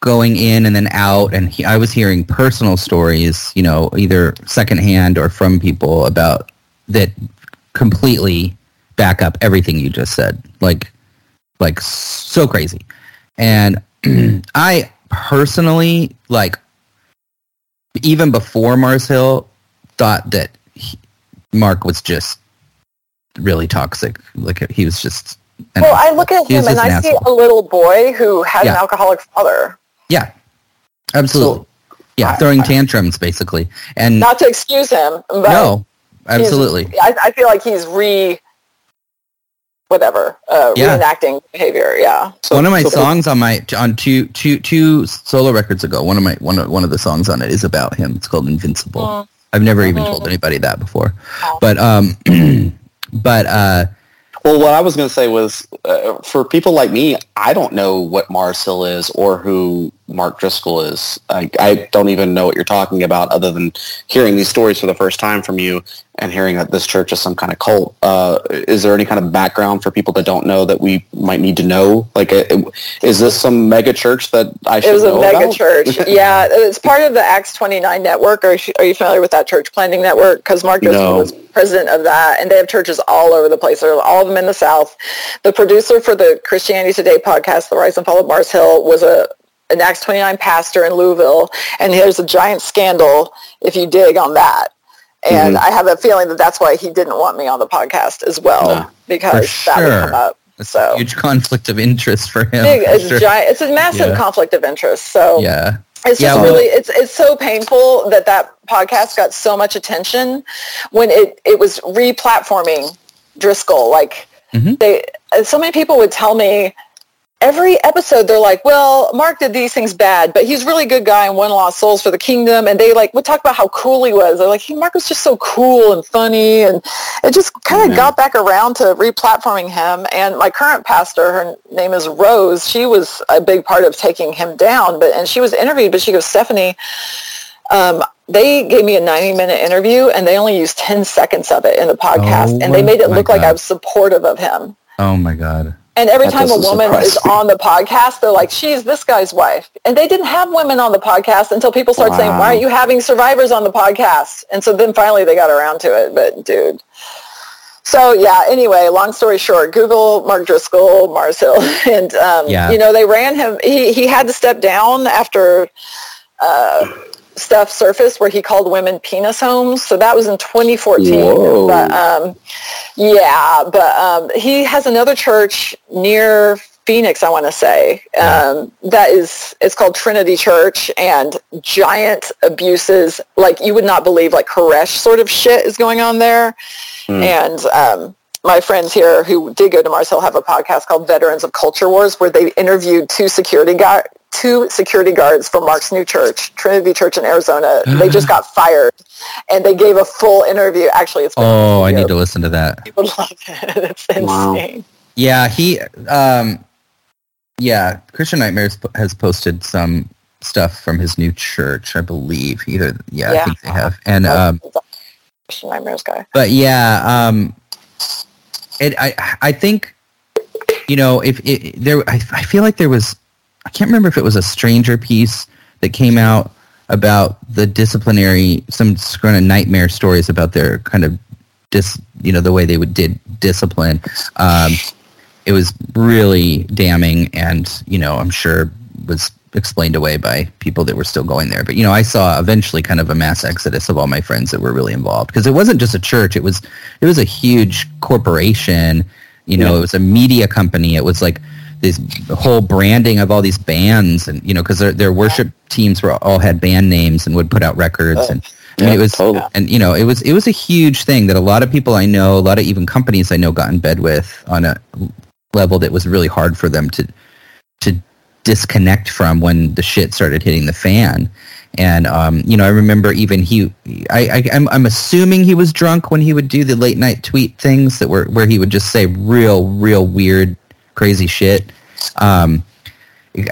going in and then out, and he, I was hearing personal stories, you know, either secondhand or from people about that completely back up everything you just said, like like so crazy, and I personally like even before Mars Hill thought that he, Mark was just really toxic. Like he was just. an Well, I look at him and an I see asshole. a little boy who had an alcoholic father. Yeah, absolutely. yeah, throwing tantrums basically, and Not to excuse him, but no, absolutely. I, I feel like he's re, whatever, uh, Yeah. reenacting behavior. Yeah. So- one of my so- songs on my on two two two solo records ago, one of my one of one of the songs on it is about him. It's called Invincible. Mm. I've never even Mhm. told anybody that before, Oh. but um, but uh, Well, what I was going to say was, uh, for people like me, I don't know what Mars Hill is or who Mark Driscoll is. I, I don't even know what you're talking about, other than hearing these stories for the first time from you and hearing that this church is some kind of cult. Uh, is there any kind of background for people that don't know that we might need to know? Like, is this some mega church that I should know It was a mega about? church. yeah, it's part of the Acts 29 network. Are you, are you familiar with that church planting network? Because Mark Driscoll No. was president of that, and they have churches all over the place. There are all of them in the South. The producer for the Christianity Today podcast, The Rise and Fall of Mars Hill, was a an Acts 29 pastor in Louisville, and there's a giant scandal if you dig on that. And Mm-hmm. I have a feeling that that's why he didn't want me on the podcast as well, because For that would come up. it's So a huge conflict of interest for him. big, it's sure. giant. It's a massive Yeah. conflict of interest. So Yeah, it's Yeah, just well- really it's it's so painful that that podcast got so much attention when it it was re-platforming Driscoll. Like Mhm. they, so many people would tell me every episode they're like, well, Mark did these things bad, but he's a really good guy and won lost souls for the kingdom. And they like would talk about how cool he was. They're like, he, Mark was just so cool and funny, and it just kind of Yeah. got back around to re-platforming him. And my current pastor, her name is Rose. She was a big part of taking him down. But and she was interviewed, but she goes, Stephanie. Um, they gave me a 90 minute interview and they only used 10 seconds of it in the podcast Oh and they made it look like I was supportive of him. Oh my god. And every That time a woman is me. on the podcast, they're like, she's this guy's wife. And they didn't have women on the podcast until people start saying, why aren't you having survivors on the podcast? And so then finally they got around to it. But dude. So yeah, anyway, long story short, Google Mark Driscoll, Mars Hill. And, um, Yeah. you know, they ran him. He, he had to step down after uh, stuff surfaced where he called women penis homes. So that was in 2014. Whoa. But um, yeah, but um, he has another church near Phoenix, I want to say. Um, that is, it's called Trinity Church, and giant abuses, like you would not believe, like Koresh sort of shit is going on there. And um, my friends here who did go to Mars Hill have a podcast called Veterans of Culture Wars, where they interviewed two security guard two security guards from Mark's new church, Trinity Church in Arizona. they just got fired, and they gave a full interview. Actually, it's been Oh, I need to listen to that. you would love it. It's Wow. insane. Yeah, he, um, yeah, Christian Nightmares has posted some stuff from his new church, I believe. Either, yeah, I think they have. And, um, Christian Nightmares guy. but yeah, um, it, I, I think, you know, if it, there, I, I feel like there was, I can't remember if it was a stranger piece that came out about the disciplinary, some kind of nightmare stories about their kind of dis, you know, the way they would did discipline. Um, it was really damning and, you know, I'm sure was explained away by people that were still going there. But you know, I saw eventually kind of a mass exodus of all my friends that were really involved because it wasn't just a church; it was it was a huge corporation. You know, it was a media company. It was like this whole branding of all these bands, and you know, because their their worship teams were all had band names and would put out records and. I mean, Yeah, it was, totally. and you know, it was it was a huge thing that a lot of people I know, a lot of even companies I know, got in bed with on a level that was really hard for them to to disconnect from when the shit started hitting the fan. And um, you know, I remember even he, I, I, I'm, I'm assuming he was drunk when he would do the late night tweet things that were where he would just say real, real weird, crazy shit. Um,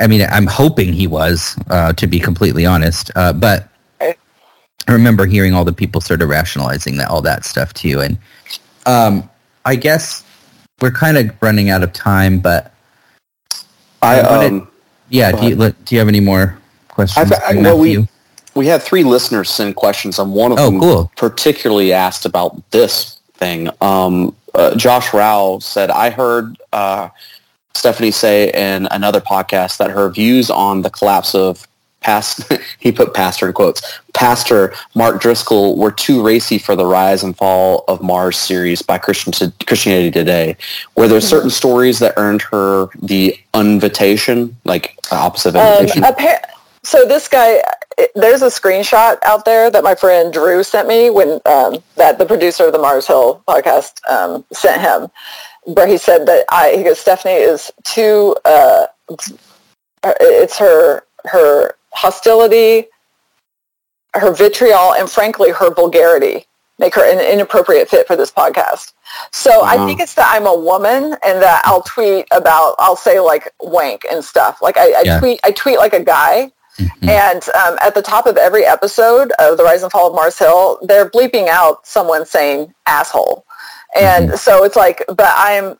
I mean, I'm hoping he was, uh, to be completely honest. Uh, but I remember hearing all the people sort of rationalizing that all that stuff too. And um, I guess we're kind of running out of time, but I I wanted- um, yeah. Do you, do you have any more questions? I- for well, we- we had three listeners send questions, and one of Oh, them cool. particularly asked about this thing. Um, uh, Josh Rao said, "I heard uh, Stephanie say in another podcast that her views on the collapse of past he put pastor in quotes pastor Mark Driscoll were too racy for the rise and fall of Mars series by Christian Christianity Today. Were there certain stories that earned her the invitation, like opposite of Um, invitation? so this guy, there's a screenshot out there that my friend Drew sent me when um, that the producer of the Mars Hill podcast um, sent him, where he said that I he goes Stephanie is too. Uh, it's her her hostility, her vitriol, and frankly her vulgarity make her an inappropriate fit for this podcast. So I think it's that I'm a woman and that I'll tweet about, I'll say like wank and stuff. Like I, I Yeah. tweet, I tweet like a guy. Mhm. And um, at the top of every episode of The Rise and Fall of Mars Hill, they're bleeping out someone saying asshole. And mm-hmm. so it's like, but I'm,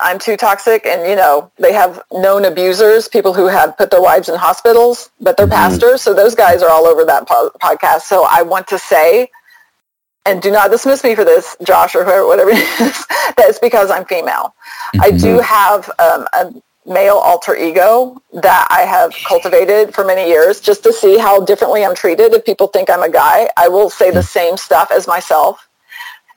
I'm too toxic and, you know, they have known abusers, people who have put their wives in hospitals, but they're mm-hmm. pastors. So those guys are all over that po- podcast. So I want to say, and do not dismiss me for this, Josh or whoever, whatever it is, that it's because I'm female. I do mm-hmm. have um, a male alter ego that I have cultivated for many years just to see how differently I'm treated. If people think I'm a guy, I will say the same stuff as myself.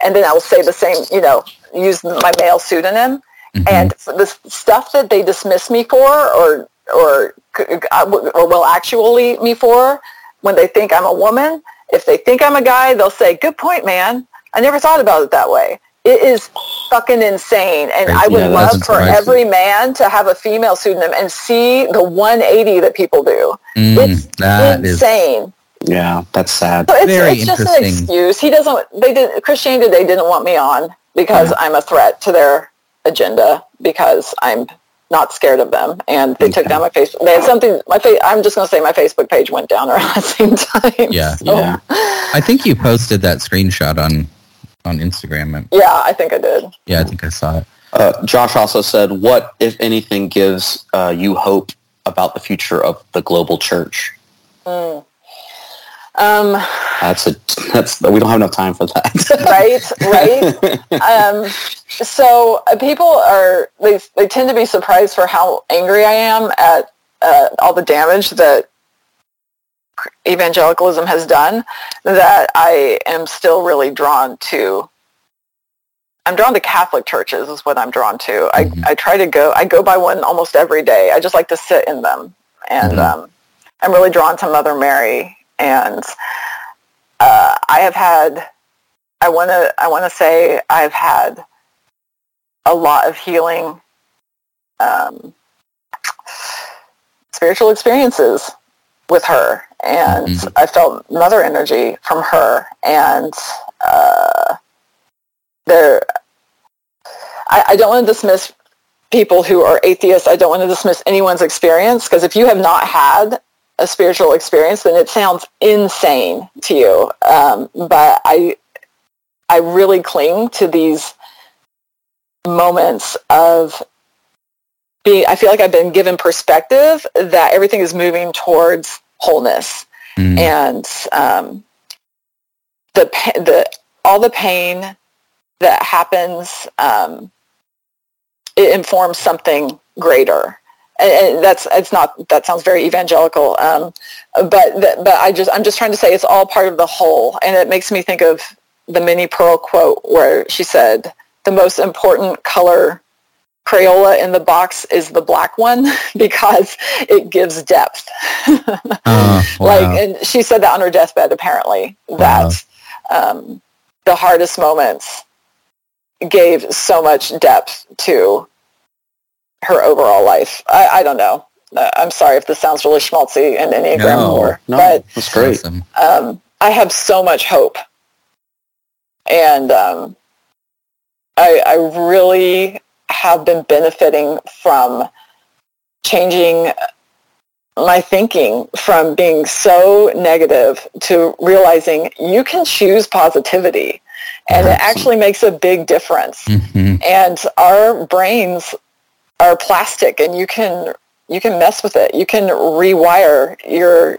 And then I will say the same, you know, use my male pseudonym. And the stuff that they dismiss me for or, or, or will actually me for when they think I'm a woman, if they think I'm a guy, they'll say, good point, man. I never thought about it that way. It is fucking insane. And I would Yeah, love for every man to have a female pseudonym and see the 180 that people do. Mm, it's that is insane. Yeah, that's sad. So it's, Very it's just an excuse. He doesn't. They did. Christianity Today didn't want me on because I'm a threat to their agenda because I'm not scared of them, and they took down my Facebook. They had something. My fa- I'm just going to say my Facebook page went down around the same time. Yeah. So, Yeah. I think you posted that screenshot on on Instagram. yeah, I think I did. Yeah, I think I saw it. Uh, Josh also said, "What, if anything, gives uh, you hope about the future of the global church?" Um, That's a that's we don't have enough time for that. right, right. um, so uh, people are they they tend to be surprised for how angry I am at uh, all the damage that evangelicalism has done. That I am still really drawn to. I'm drawn to Catholic churches is what I'm drawn to. I, I try to go. I go by one almost every day. I just like to sit in them, and um, I'm really drawn to Mother Mary. And uh, I have had I want to I want to say I've had a lot of healing um, spiritual experiences with her. And Mhm. I felt mother energy from her. And uh, there I, I don't want to dismiss people who are atheists. I don't want to dismiss anyone's experience. Because if you have not had a spiritual experience then it sounds insane to you um, but I I really cling to these moments of being, I feel like I've been given perspective that everything is moving towards wholeness Mm. and um, the, the, all the pain that happens, um, it informs something greater. And, and that's it's not that sounds very evangelical. Um, but th- but I just I'm just trying to say it's all part of the whole, and it makes me think of the Minnie Pearl quote where she said the most important color Crayola in the box is the black one because it gives depth. Oh, Like, and she said that on her deathbed, apparently, that um, the hardest moments gave so much depth to her overall life. I, I don't know. Uh, I'm sorry if this sounds really schmaltzy and Enneagram No, lore, No, but that's great. Um, I have so much hope, and um, I, I really have been benefiting from changing my thinking from being so negative to realizing you can choose positivity, and it actually makes a big difference. Mhm. And our brains are plastic, and you can you can mess with it. You can rewire your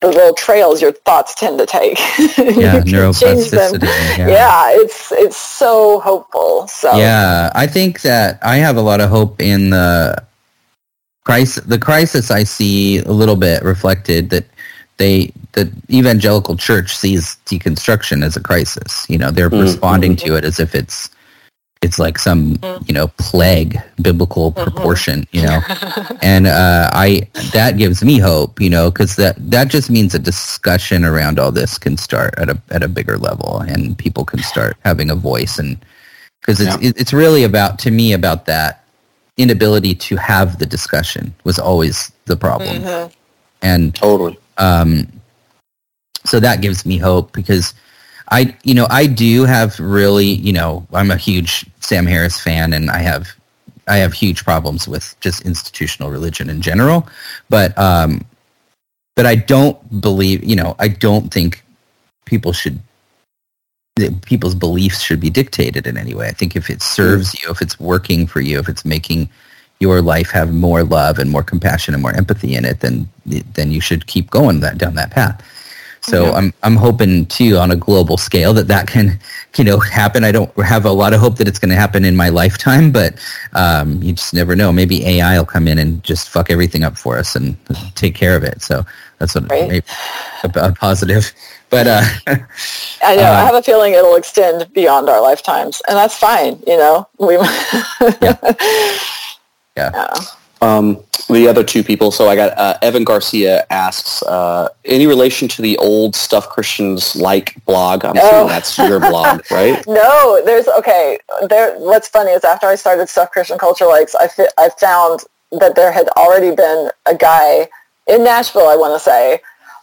the little trails your thoughts tend to take. Yeah, You can change them. neuroplasticity. Yeah. Yeah. it's it's so hopeful. So Yeah, I think that I have a lot of hope in the crisis. The crisis I see a little bit reflected that they the evangelical church sees deconstruction as a crisis. You know, they're Mm. responding to it as if it's it's like some Mm. you know plague, biblical Mm-hmm. proportion. You know, and uh, I that gives me hope. You know, because that that just means a discussion around all this can start at a at a bigger level, and people can start having a voice and because it's it, it's really about to me about that inability to have the discussion was always the problem Mhm. and Totally. um so that gives me hope because i you know i do have really you know i'm a huge sam harris fan and i have i have huge problems with just institutional religion in general but um but i don't believe you know i don't think people should people's beliefs should be dictated in any way. I think if it serves you, if it's working for you, if it's making your life have more love and more compassion and more empathy in it, then then you should keep going that down that path. So I'm I'm hoping too on a global scale that that can you know happen. I don't have a lot of hope that it's going to happen in my lifetime, but um, you just never know. Maybe AI will come in and just fuck everything up for us and take care of it. So that's what Right. maybe a, a positive. But uh, I know. I Uh, have a feeling it'll extend beyond our lifetimes, and that's fine. You know, we. Yeah. Um, the other two people. So I got uh, Evan Garcia asks, uh, any relation to the old stuff Christians like blog? I'm assuming Oh. that's your blog, right? No, there's okay. There. What's funny is after I started Stuff Christian Culture Likes, I fi- I found that there had already been a guy in Nashville. I want to say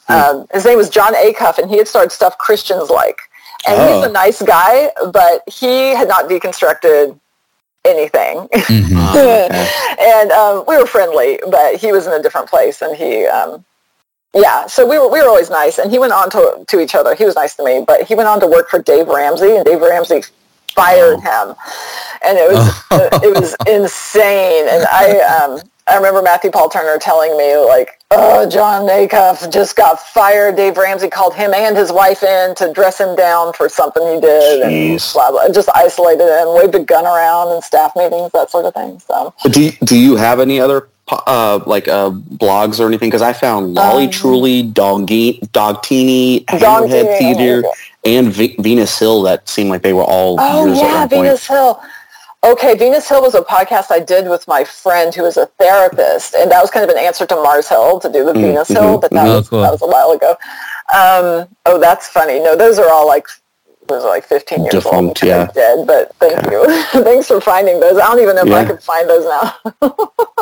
um, his name was Jon Acuff, and he had started Stuff Christians Like, and Oh. he's a nice guy, but he had not deconstructed anything. mhm. Oh, okay. and um, we were friendly, but he was in a different place, and he, um, yeah. So we were we were always nice, and he went on to to each other. He was nice to me, but he went on to work for Dave Ramsey, and Dave Ramsey fired him, and it was it was insane. And I um, I remember Matthew Paul Turner telling me like, "Oh, Jon Acuff just got fired. Dave Ramsey called him and his wife in to dress him down for something he did, and Jeez. blah blah. Just isolated him, waved a gun around in staff meetings, that sort of thing. So." Do you, do you have any other uh, like uh, blogs or anything? Because I found Lolly Um, Truly, Doggy, Dogtini, Hammerhead Theater, and v- Venus Hill. That seemed like they were all Oh yeah, at one point. Venus Hill. Okay, Venus Hill was a podcast I did with my friend who was a therapist, and that was kind of an answer to Mars Hill to do the Mm, Venus mhm, Hill, but that, mhm. was, Oh, cool. that was a while ago. Um, oh, that's funny. No, those are all like those are like 15 years Defunct, old. yeah. Dead, but thank you. Thanks for finding those. I don't even know if I Yeah. could find those now.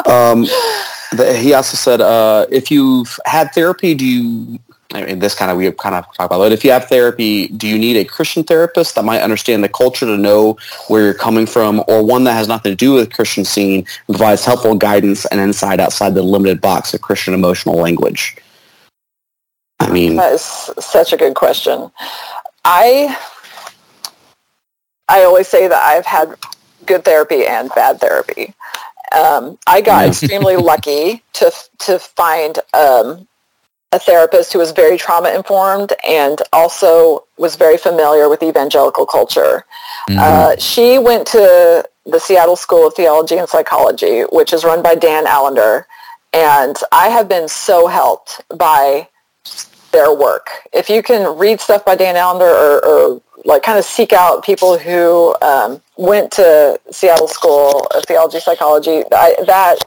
Um, the, he also said, uh, if you've had therapy, do you? I mean, this kind of we kind of talk about it. If you have therapy, do you need a Christian therapist that might understand the culture to know where you're coming from, or one that has nothing to do with the Christian scene, and provides helpful guidance and insight outside the limited box of Christian emotional language? I mean, That is such a good question. I I always say that I've had good therapy and bad therapy. Um, I got extremely lucky to to find um, a therapist who was very trauma informed and also was very familiar with evangelical culture. Mhm. Uh, she went to the Seattle School of Theology and Psychology, which is run by Dan Allender. And I have been so helped by their work. If you can read stuff by Dan Allender or, or like kind of seek out people who um, went to Seattle School of Theology Psychology, I, that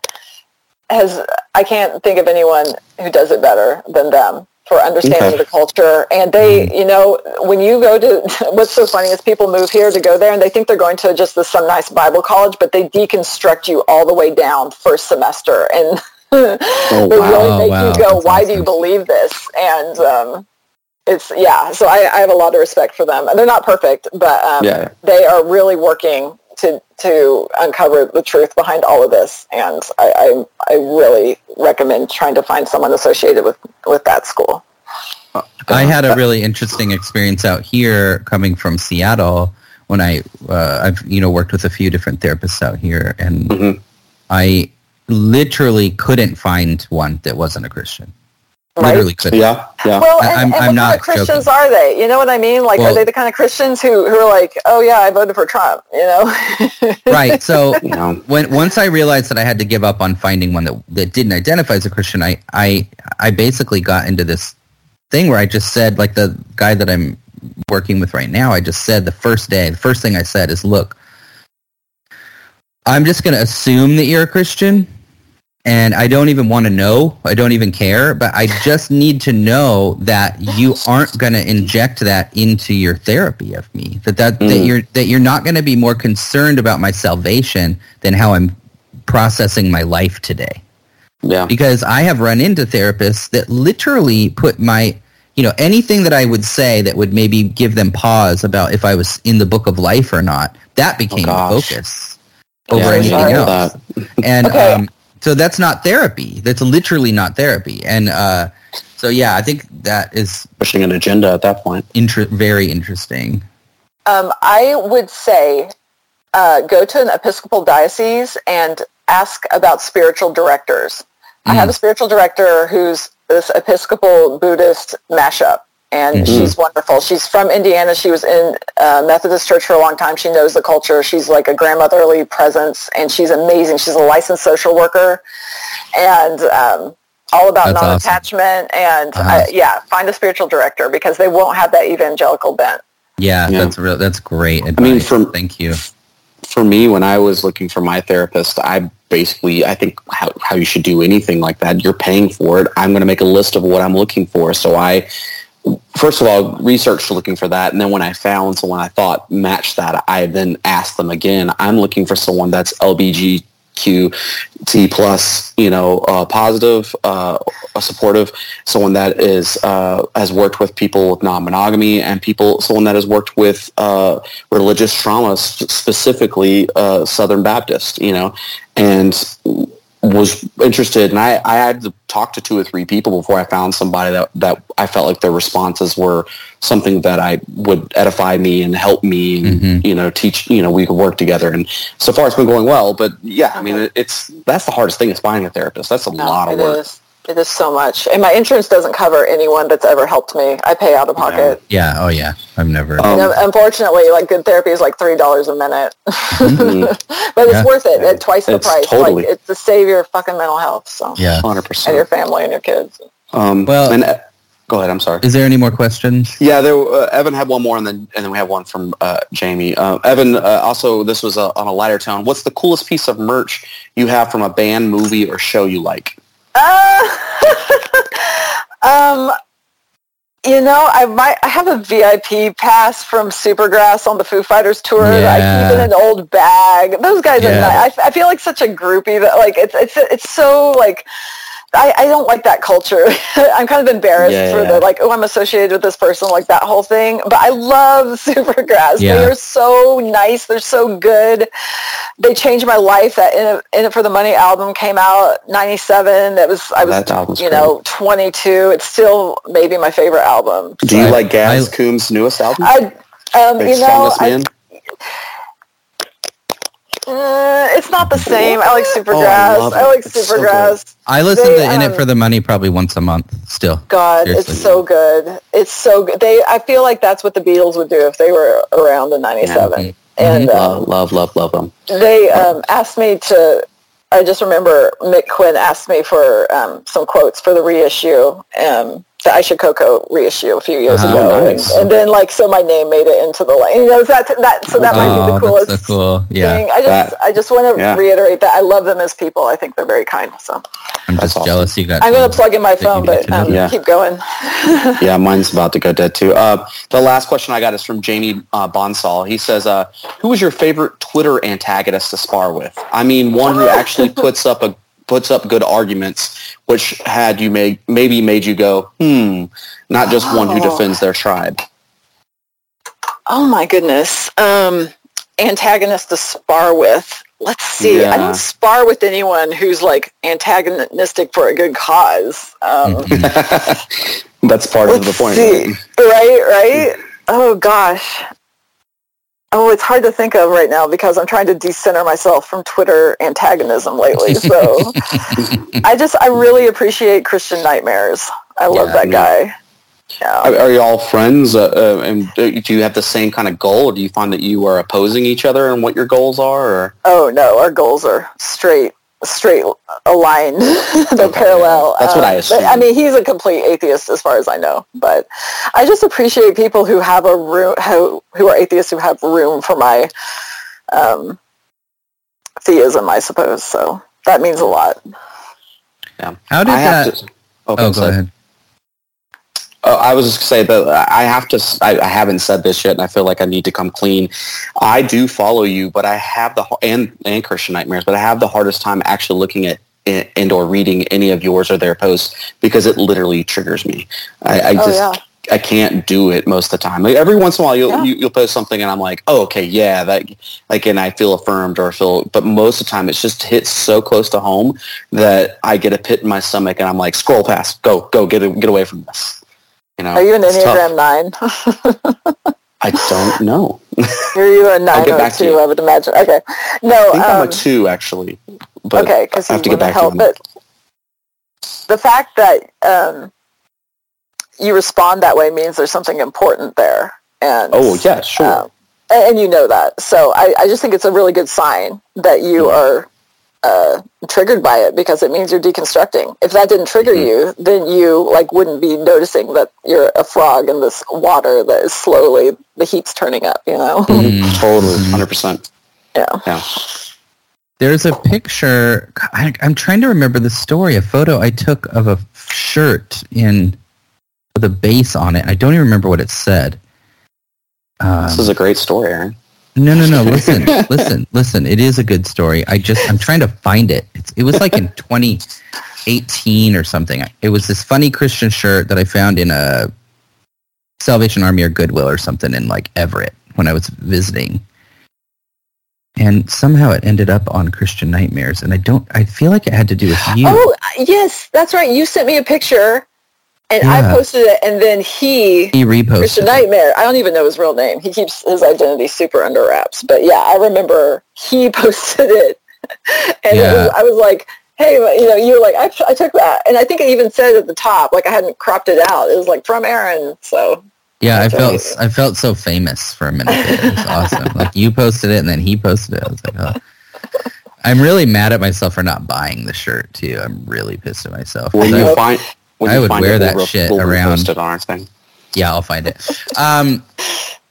has I can't think of anyone who does it better than them for understanding Okay. the culture. And they, you know, when you go to, what's so funny is people move here to go there and they think they're going to just this some nice Bible college, but they deconstruct you all the way down first semester and they wow. really make wow, you go, that's why do you believe this? And um, it's, yeah, so I, I have a lot of respect for them. And they're not perfect, but um, Yeah. they are really working to to uncover the truth behind all of this. And I, I, I really recommend trying to find someone associated with, with that school. I had a really interesting experience out here coming from Seattle when I uh, I've you know worked with a few different therapists out here and Mhm. I literally couldn't find one that wasn't a Christian. Right? Literally couldn't. Yeah, yeah. Well, and, I'm- and I'm what kind not of Christians joking. are they? You know what I mean? Like, Well- are they the kind of Christians who, who are like, oh yeah, I voted for Trump, you know? Right. So you know, when once I realized that I had to give up on finding one that, that didn't identify as a Christian, I, I I basically got into this thing where I just said, like the guy that I'm working with right now, I just said the first day, the first thing I said is, look, I'm just going to assume that you're a Christian, and I don't even want to know. I don't even care, but I just need to know that you aren't going to inject that into your therapy of me. That that, that Mm. you're that you're not going to be more concerned about my salvation than how I'm processing my life today. yeah. Because I have run into therapists that literally put my you know anything that I would say that would maybe give them pause about if I was in the book of life or not. That became the focus over Yeah, anything else and Okay. um, so that's not therapy. That's literally not therapy. And uh, so yeah, I think that is Pushing an agenda at that point. inter- very interesting. Um, I would say uh, go to an Episcopal diocese and ask about spiritual directors. I have a spiritual director who's this Episcopal Buddhist mashup, and she's wonderful. She's from Indiana. She was in uh, Methodist Church for a long time. She knows the culture. She's like a grandmotherly presence, and she's amazing. She's a licensed social worker, and um, all about That's non-attachment. And Uh-huh. uh, yeah, find a spiritual director because they won't have that evangelical bent. Yeah, Yeah. that's real. That's great advice. mean, from- thank you. for me, when I was looking for my therapist, I basically, I think how, how you should do anything like that, you're paying for it. I'm going to make a list of what I'm looking for. So I, first of all, researched looking for that. And then when I found someone I thought matched that, I then asked them again, I'm looking for someone that's LBGQT plus, you know, uh, positive, uh, supportive, someone that is, uh, has worked with people with non-monogamy and people, someone that has worked with, uh, religious trauma, specifically, uh, Southern Baptist, you know, and was interested and I, I had to talk to two or three people before I found somebody that, that I felt like their responses were something that I would edify me and help me and, Mhm. you know, teach, you know, we could work together. And so far it's been going well, but yeah, I mean, it- it's, that's the hardest thing is finding a therapist. That's a No, lot of work. is. It is so much. And my insurance doesn't cover anyone that's ever helped me. I pay out of pocket. Yeah. Oh yeah. I've never. Um, And unfortunately, like good therapy is like three dollars a minute, mhm, but it's Yeah. worth it at twice the It's price. totally- Like it's to save your fucking mental health. So yeah. 100%. and your family and your kids. Um, Well- and, uh, go ahead. I'm sorry. Is there any more questions? Yeah, there. Uh, Evan had one more, and then and then we have one from uh, Jamie. Uh, Evan, uh, also, this was uh on a lighter tone. What's the coolest piece of merch you have from a band, movie, or show you like? Uh, um, you know, I might I have a VIP pass from Supergrass on the Foo Fighters tour. that I keep in an old bag. Those guys Yeah. are nice. I, I feel like such a groupie that like it's it's it's so like. I, I don't like that culture. I'm kind of embarrassed Yeah, for yeah. the like, oh, I'm associated with this person, like that whole thing. But I love Supergrass. Yeah. They are so nice. They're so good. They changed my life. That In It, In it for the Money album came out '97. That was I was you know 22. It's still maybe my favorite album. Do you I- like Gaz I- Coombs' newest album? I um, you know Strongest I, Man? Uh, it's not the same. I like Oh, I Supergrass. I, like It's so Supergrass. I listen They, to In It um, for the Money probably once a month. Still. God, Seriously. it's so good. It's so good. They, I feel like that's what the Beatles would do if they were around in '97. and um, Love, love, love, love them. they um, asked me to. I just remember Mick Quinn asked me for um, some quotes for the reissue, um, the I Should Coco reissue a few years Oh, ago, nice. and, and then like so my name made it into the line. You know that that so that might be Oh, the coolest so cool. Yeah, thing. I just That- I just want to yeah. reiterate that I love them as people. I think they're very kind. So I'm just awesome. jealous you got. I'm going to- to plug in my phone, but to know um, them. Yeah. keep going. yeah, mine's about to go dead too. Uh, the last question I got is from Jamie uh, Bonsall. He says, uh, "Who was your favorite Twitter antagonist to spar with? I mean, one who actually puts up a puts up good arguments, which had you made maybe made you go, hmm, not just one who Oh. defends their tribe." Oh my goodness. Um, antagonist to spar with. Let's see. I don't spar with anyone who's like antagonistic for a good cause. Um, That's part of the point. see. Right, right. Oh gosh. Oh, it's hard to think of right now because I'm trying to decenter myself from Twitter antagonism lately. So I just, I really appreciate Christian Nightmares. I love Yeah, that guy. Yeah. Are, are you all friends? Uh, uh, and do you have the same kind of goal? Or do you find that you are opposing each other and what your goals are? Or? Oh no, our goals are straight, straight aligned. They're Okay, parallel. that's what I Um, assumed. but, I mean, he's a complete atheist as far as I know, but I just appreciate people who have a room, who who are atheists who have room for my um, theism, I suppose. So that means a lot. Yeah how did I that? to. oh, Okay, go so- ahead. Uh, I was just gonna say that I have to. I, I haven't said this yet, and I feel like I need to come clean. I do follow you, but I have the and and Christian nightmares, but I have the hardest time actually looking at and or reading any of yours or their posts because it literally triggers me. I, I Oh, just yeah. I can't do it most of the time. Like every once in a while, you'll Yeah. you, you'll post something, and I'm like, oh, okay, yeah, that like, and I feel affirmed or feel. But most of the time, it's just hits so close to home that I get a pit in my stomach, and I'm like, scroll past, go, go, get get away from this. You know, Are you an. Enneagram nine? I don't know. Are you a nine or a to two? I would imagine. Okay, no. I think I'm um, a two actually. But okay, because I you have to get to back to help. you. But the fact that um, you respond that way means there's something important there. And Oh yeah, sure. um, and, and you know that. So I, I just think it's a really good sign that you Mm-hmm. are uh, triggered by it because it means you're deconstructing. If that didn't trigger Mhm. you, then you like wouldn't be noticing that you're a frog in this water that is slowly the heat's turning up. You know? Mm. totally, hundred percent. yeah. Yeah. There's a picture. I, I'm trying to remember the story. A photo I took of a shirt in with a base on it. I don't even remember what it said. Um, This is a great story, Aaron. No, no, no. Listen, listen, listen. It is a good story. I just I'm trying to find it. It's, it was like in 2018 or something. It was this funny Christian shirt that I found in a Salvation Army or Goodwill or something in like Everett when I was visiting. And somehow it ended up on Christian Nightmares, and I don't. I feel like it had to do with you. Oh yes, that's right. You sent me a picture, and I posted it, and then he he reposted. Christian it. Nightmare. I don't even know his real name. He keeps his identity super under wraps. But yeah, I remember he posted it, and it was, I was like, "Hey, you know, you were like, I, I took that," and I think it even said at the top, like I hadn't cropped it out. It was like from Aaron. So Yeah, I felt amazing. I felt so famous for a minute. It was awesome. Like you posted it and then he posted it. I was like, oh. I'm really mad at myself for not buying the shirt too. I'm really pissed at myself. When So- you find, when I would find wear it, that we'll, shit around. repost it on our thing. yeah, I'll find it. Um,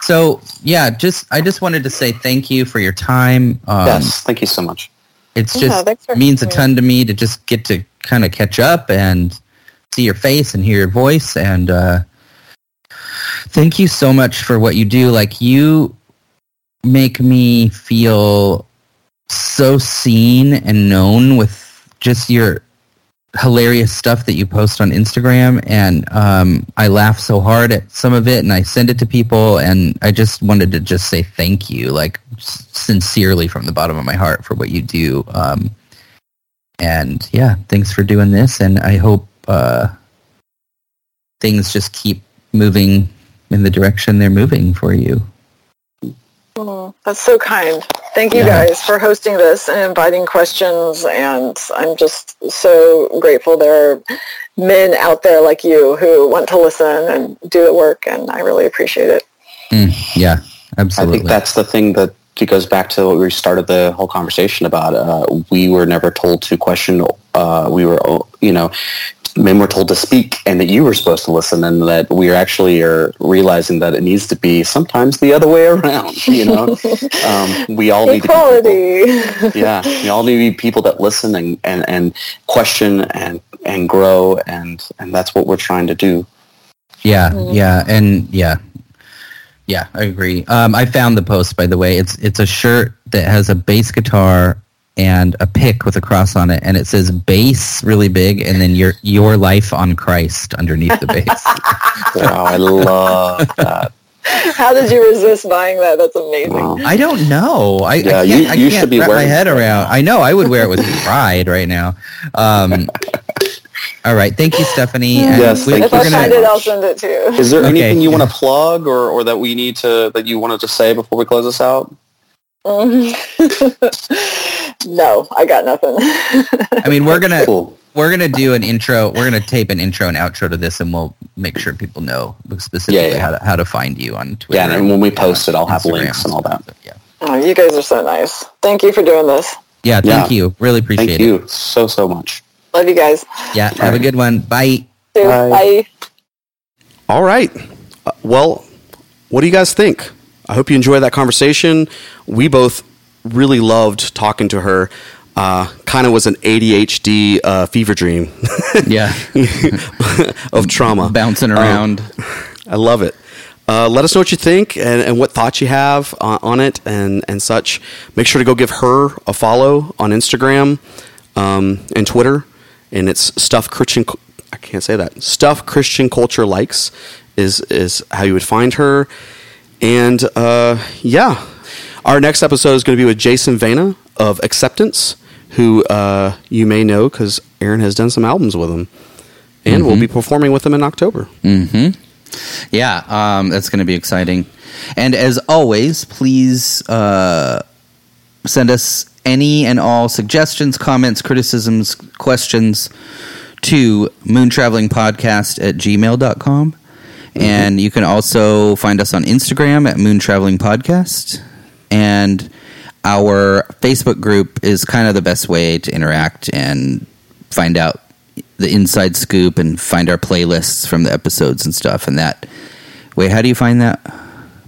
so yeah, just I just wanted to say thank you for your time. Um, yes, thank you so much. It's Yeah, just thanks means a ton to me to just get to kind of catch up and see your face and hear your voice and uh, thank you so much for what you do. Like you make me feel so seen and known with just your hilarious stuff that you post on Instagram and um, I laugh so hard at some of it and I send it to people and I just wanted to just say thank you like sincerely from the bottom of my heart for what you do um, and yeah thanks for doing this and I hope uh, things just keep moving in the direction they're moving for you mm, that's so kind. Thank you Yeah. guys for hosting this and inviting questions. And I'm just so grateful there are men out there like you who want to listen and do the work. And I really appreciate it. Mm, yeah absolutely. I think that's the thing that it goes back to what we started the whole conversation about. Uh, we were never told to question. Uh, we were, you know, men were told to speak and that you were supposed to listen and that we are actually are realizing that it needs to be sometimes the other way around you know um, we all need Equality. to be people, yeah we all need to be people that listen and, and, and question and and grow and and that's what we're trying to do Yeah, yeah, and yeah, yeah, I agree. Um, I found the post by the way. It's it's a shirt that has a bass guitar and a pick with a cross on it, and it says "base" really big, and then your your life on Christ underneath the base. wow i love that How did you resist buying that? That's amazing. Wow. I don't know. I, Yeah, I you- can't, I you can't should be wrap my head around. I know I would wear it with pride right now. Um, all right, thank you, Stephanie. And Yes, we, thank If we're I you gonna find it, I'll send it to you. is there Okay. anything you want to plug or, or that we need to that you wanted to say before we close this out no, I got nothing. I mean, we're gonna cool we're gonna do an intro. We're gonna tape an intro and outro to this, and we'll make sure people know specifically Yeah, yeah. how to how to find you on Twitter. yeah and when we post it i'll have Instagram links and all that stuff. Yeah, oh, you guys are so nice. Thank you for doing this. yeah. Thank Yeah. you. Really appreciate thank it. you so so much Love you guys. Yeah. Have a good one. Bye. Bye. Bye. All right. Uh, well, what do you guys think? I hope you enjoyed that conversation. We both really loved talking to her. Uh, kind of was an ADHD uh, fever dream Yeah. of trauma. Bouncing Oh. around. I love it. Uh, let us know what you think and, and what thoughts you have on, on it and, and such. Make sure to go give her a follow on Instagram um, and Twitter. And it's stuff Christian. I can't say that. Stuff Christian culture likes is is how you would find her. And uh, yeah, our next episode is going to be with Jason Vena of Acceptance, who uh, you may know because Aaron has done some albums with him, and we'll be performing with him in October. Yeah, um, that's going to be exciting. And as always, please uh, send us any and all suggestions, comments, criticisms, questions to moontravelingpodcast at gmail.com. And you can also find us on Instagram at Moon Traveling Podcast. And our Facebook group is kind of the best way to interact and find out the inside scoop and find our playlists from the episodes and stuff. And that wait, how do you find that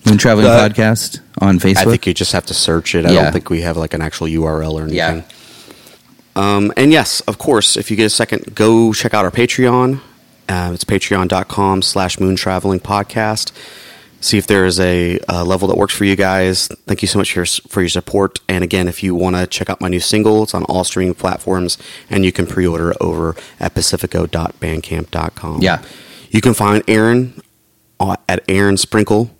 Moon Traveling Uh, Podcast on Facebook? I think you just have to search it. I Yeah. don't think we have like an actual URL or anything. Yeah. Um, and yes, of course, if you get a second, go check out our Patreon. Uh, it's patreon.com slash moon traveling podcast. See if there is a, uh level that works for you guys. Thank you so much for your, for your support. And again, if you want to check out my new single, it's on all streaming platforms and you can pre order over at pacifico.bandcamp.com. Yeah. You can find Aaron uh, at Aaron Sprinkle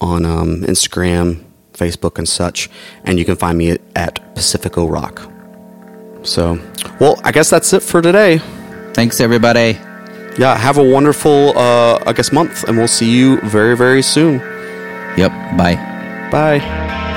on um, Instagram, Facebook, and such. And you can find me at Pacifico Rock. So, well, I guess that's it for today. Thanks, everybody. Yeah, have a wonderful, uh, I guess, month, and we'll see you very, very soon. Yep. Bye. Bye.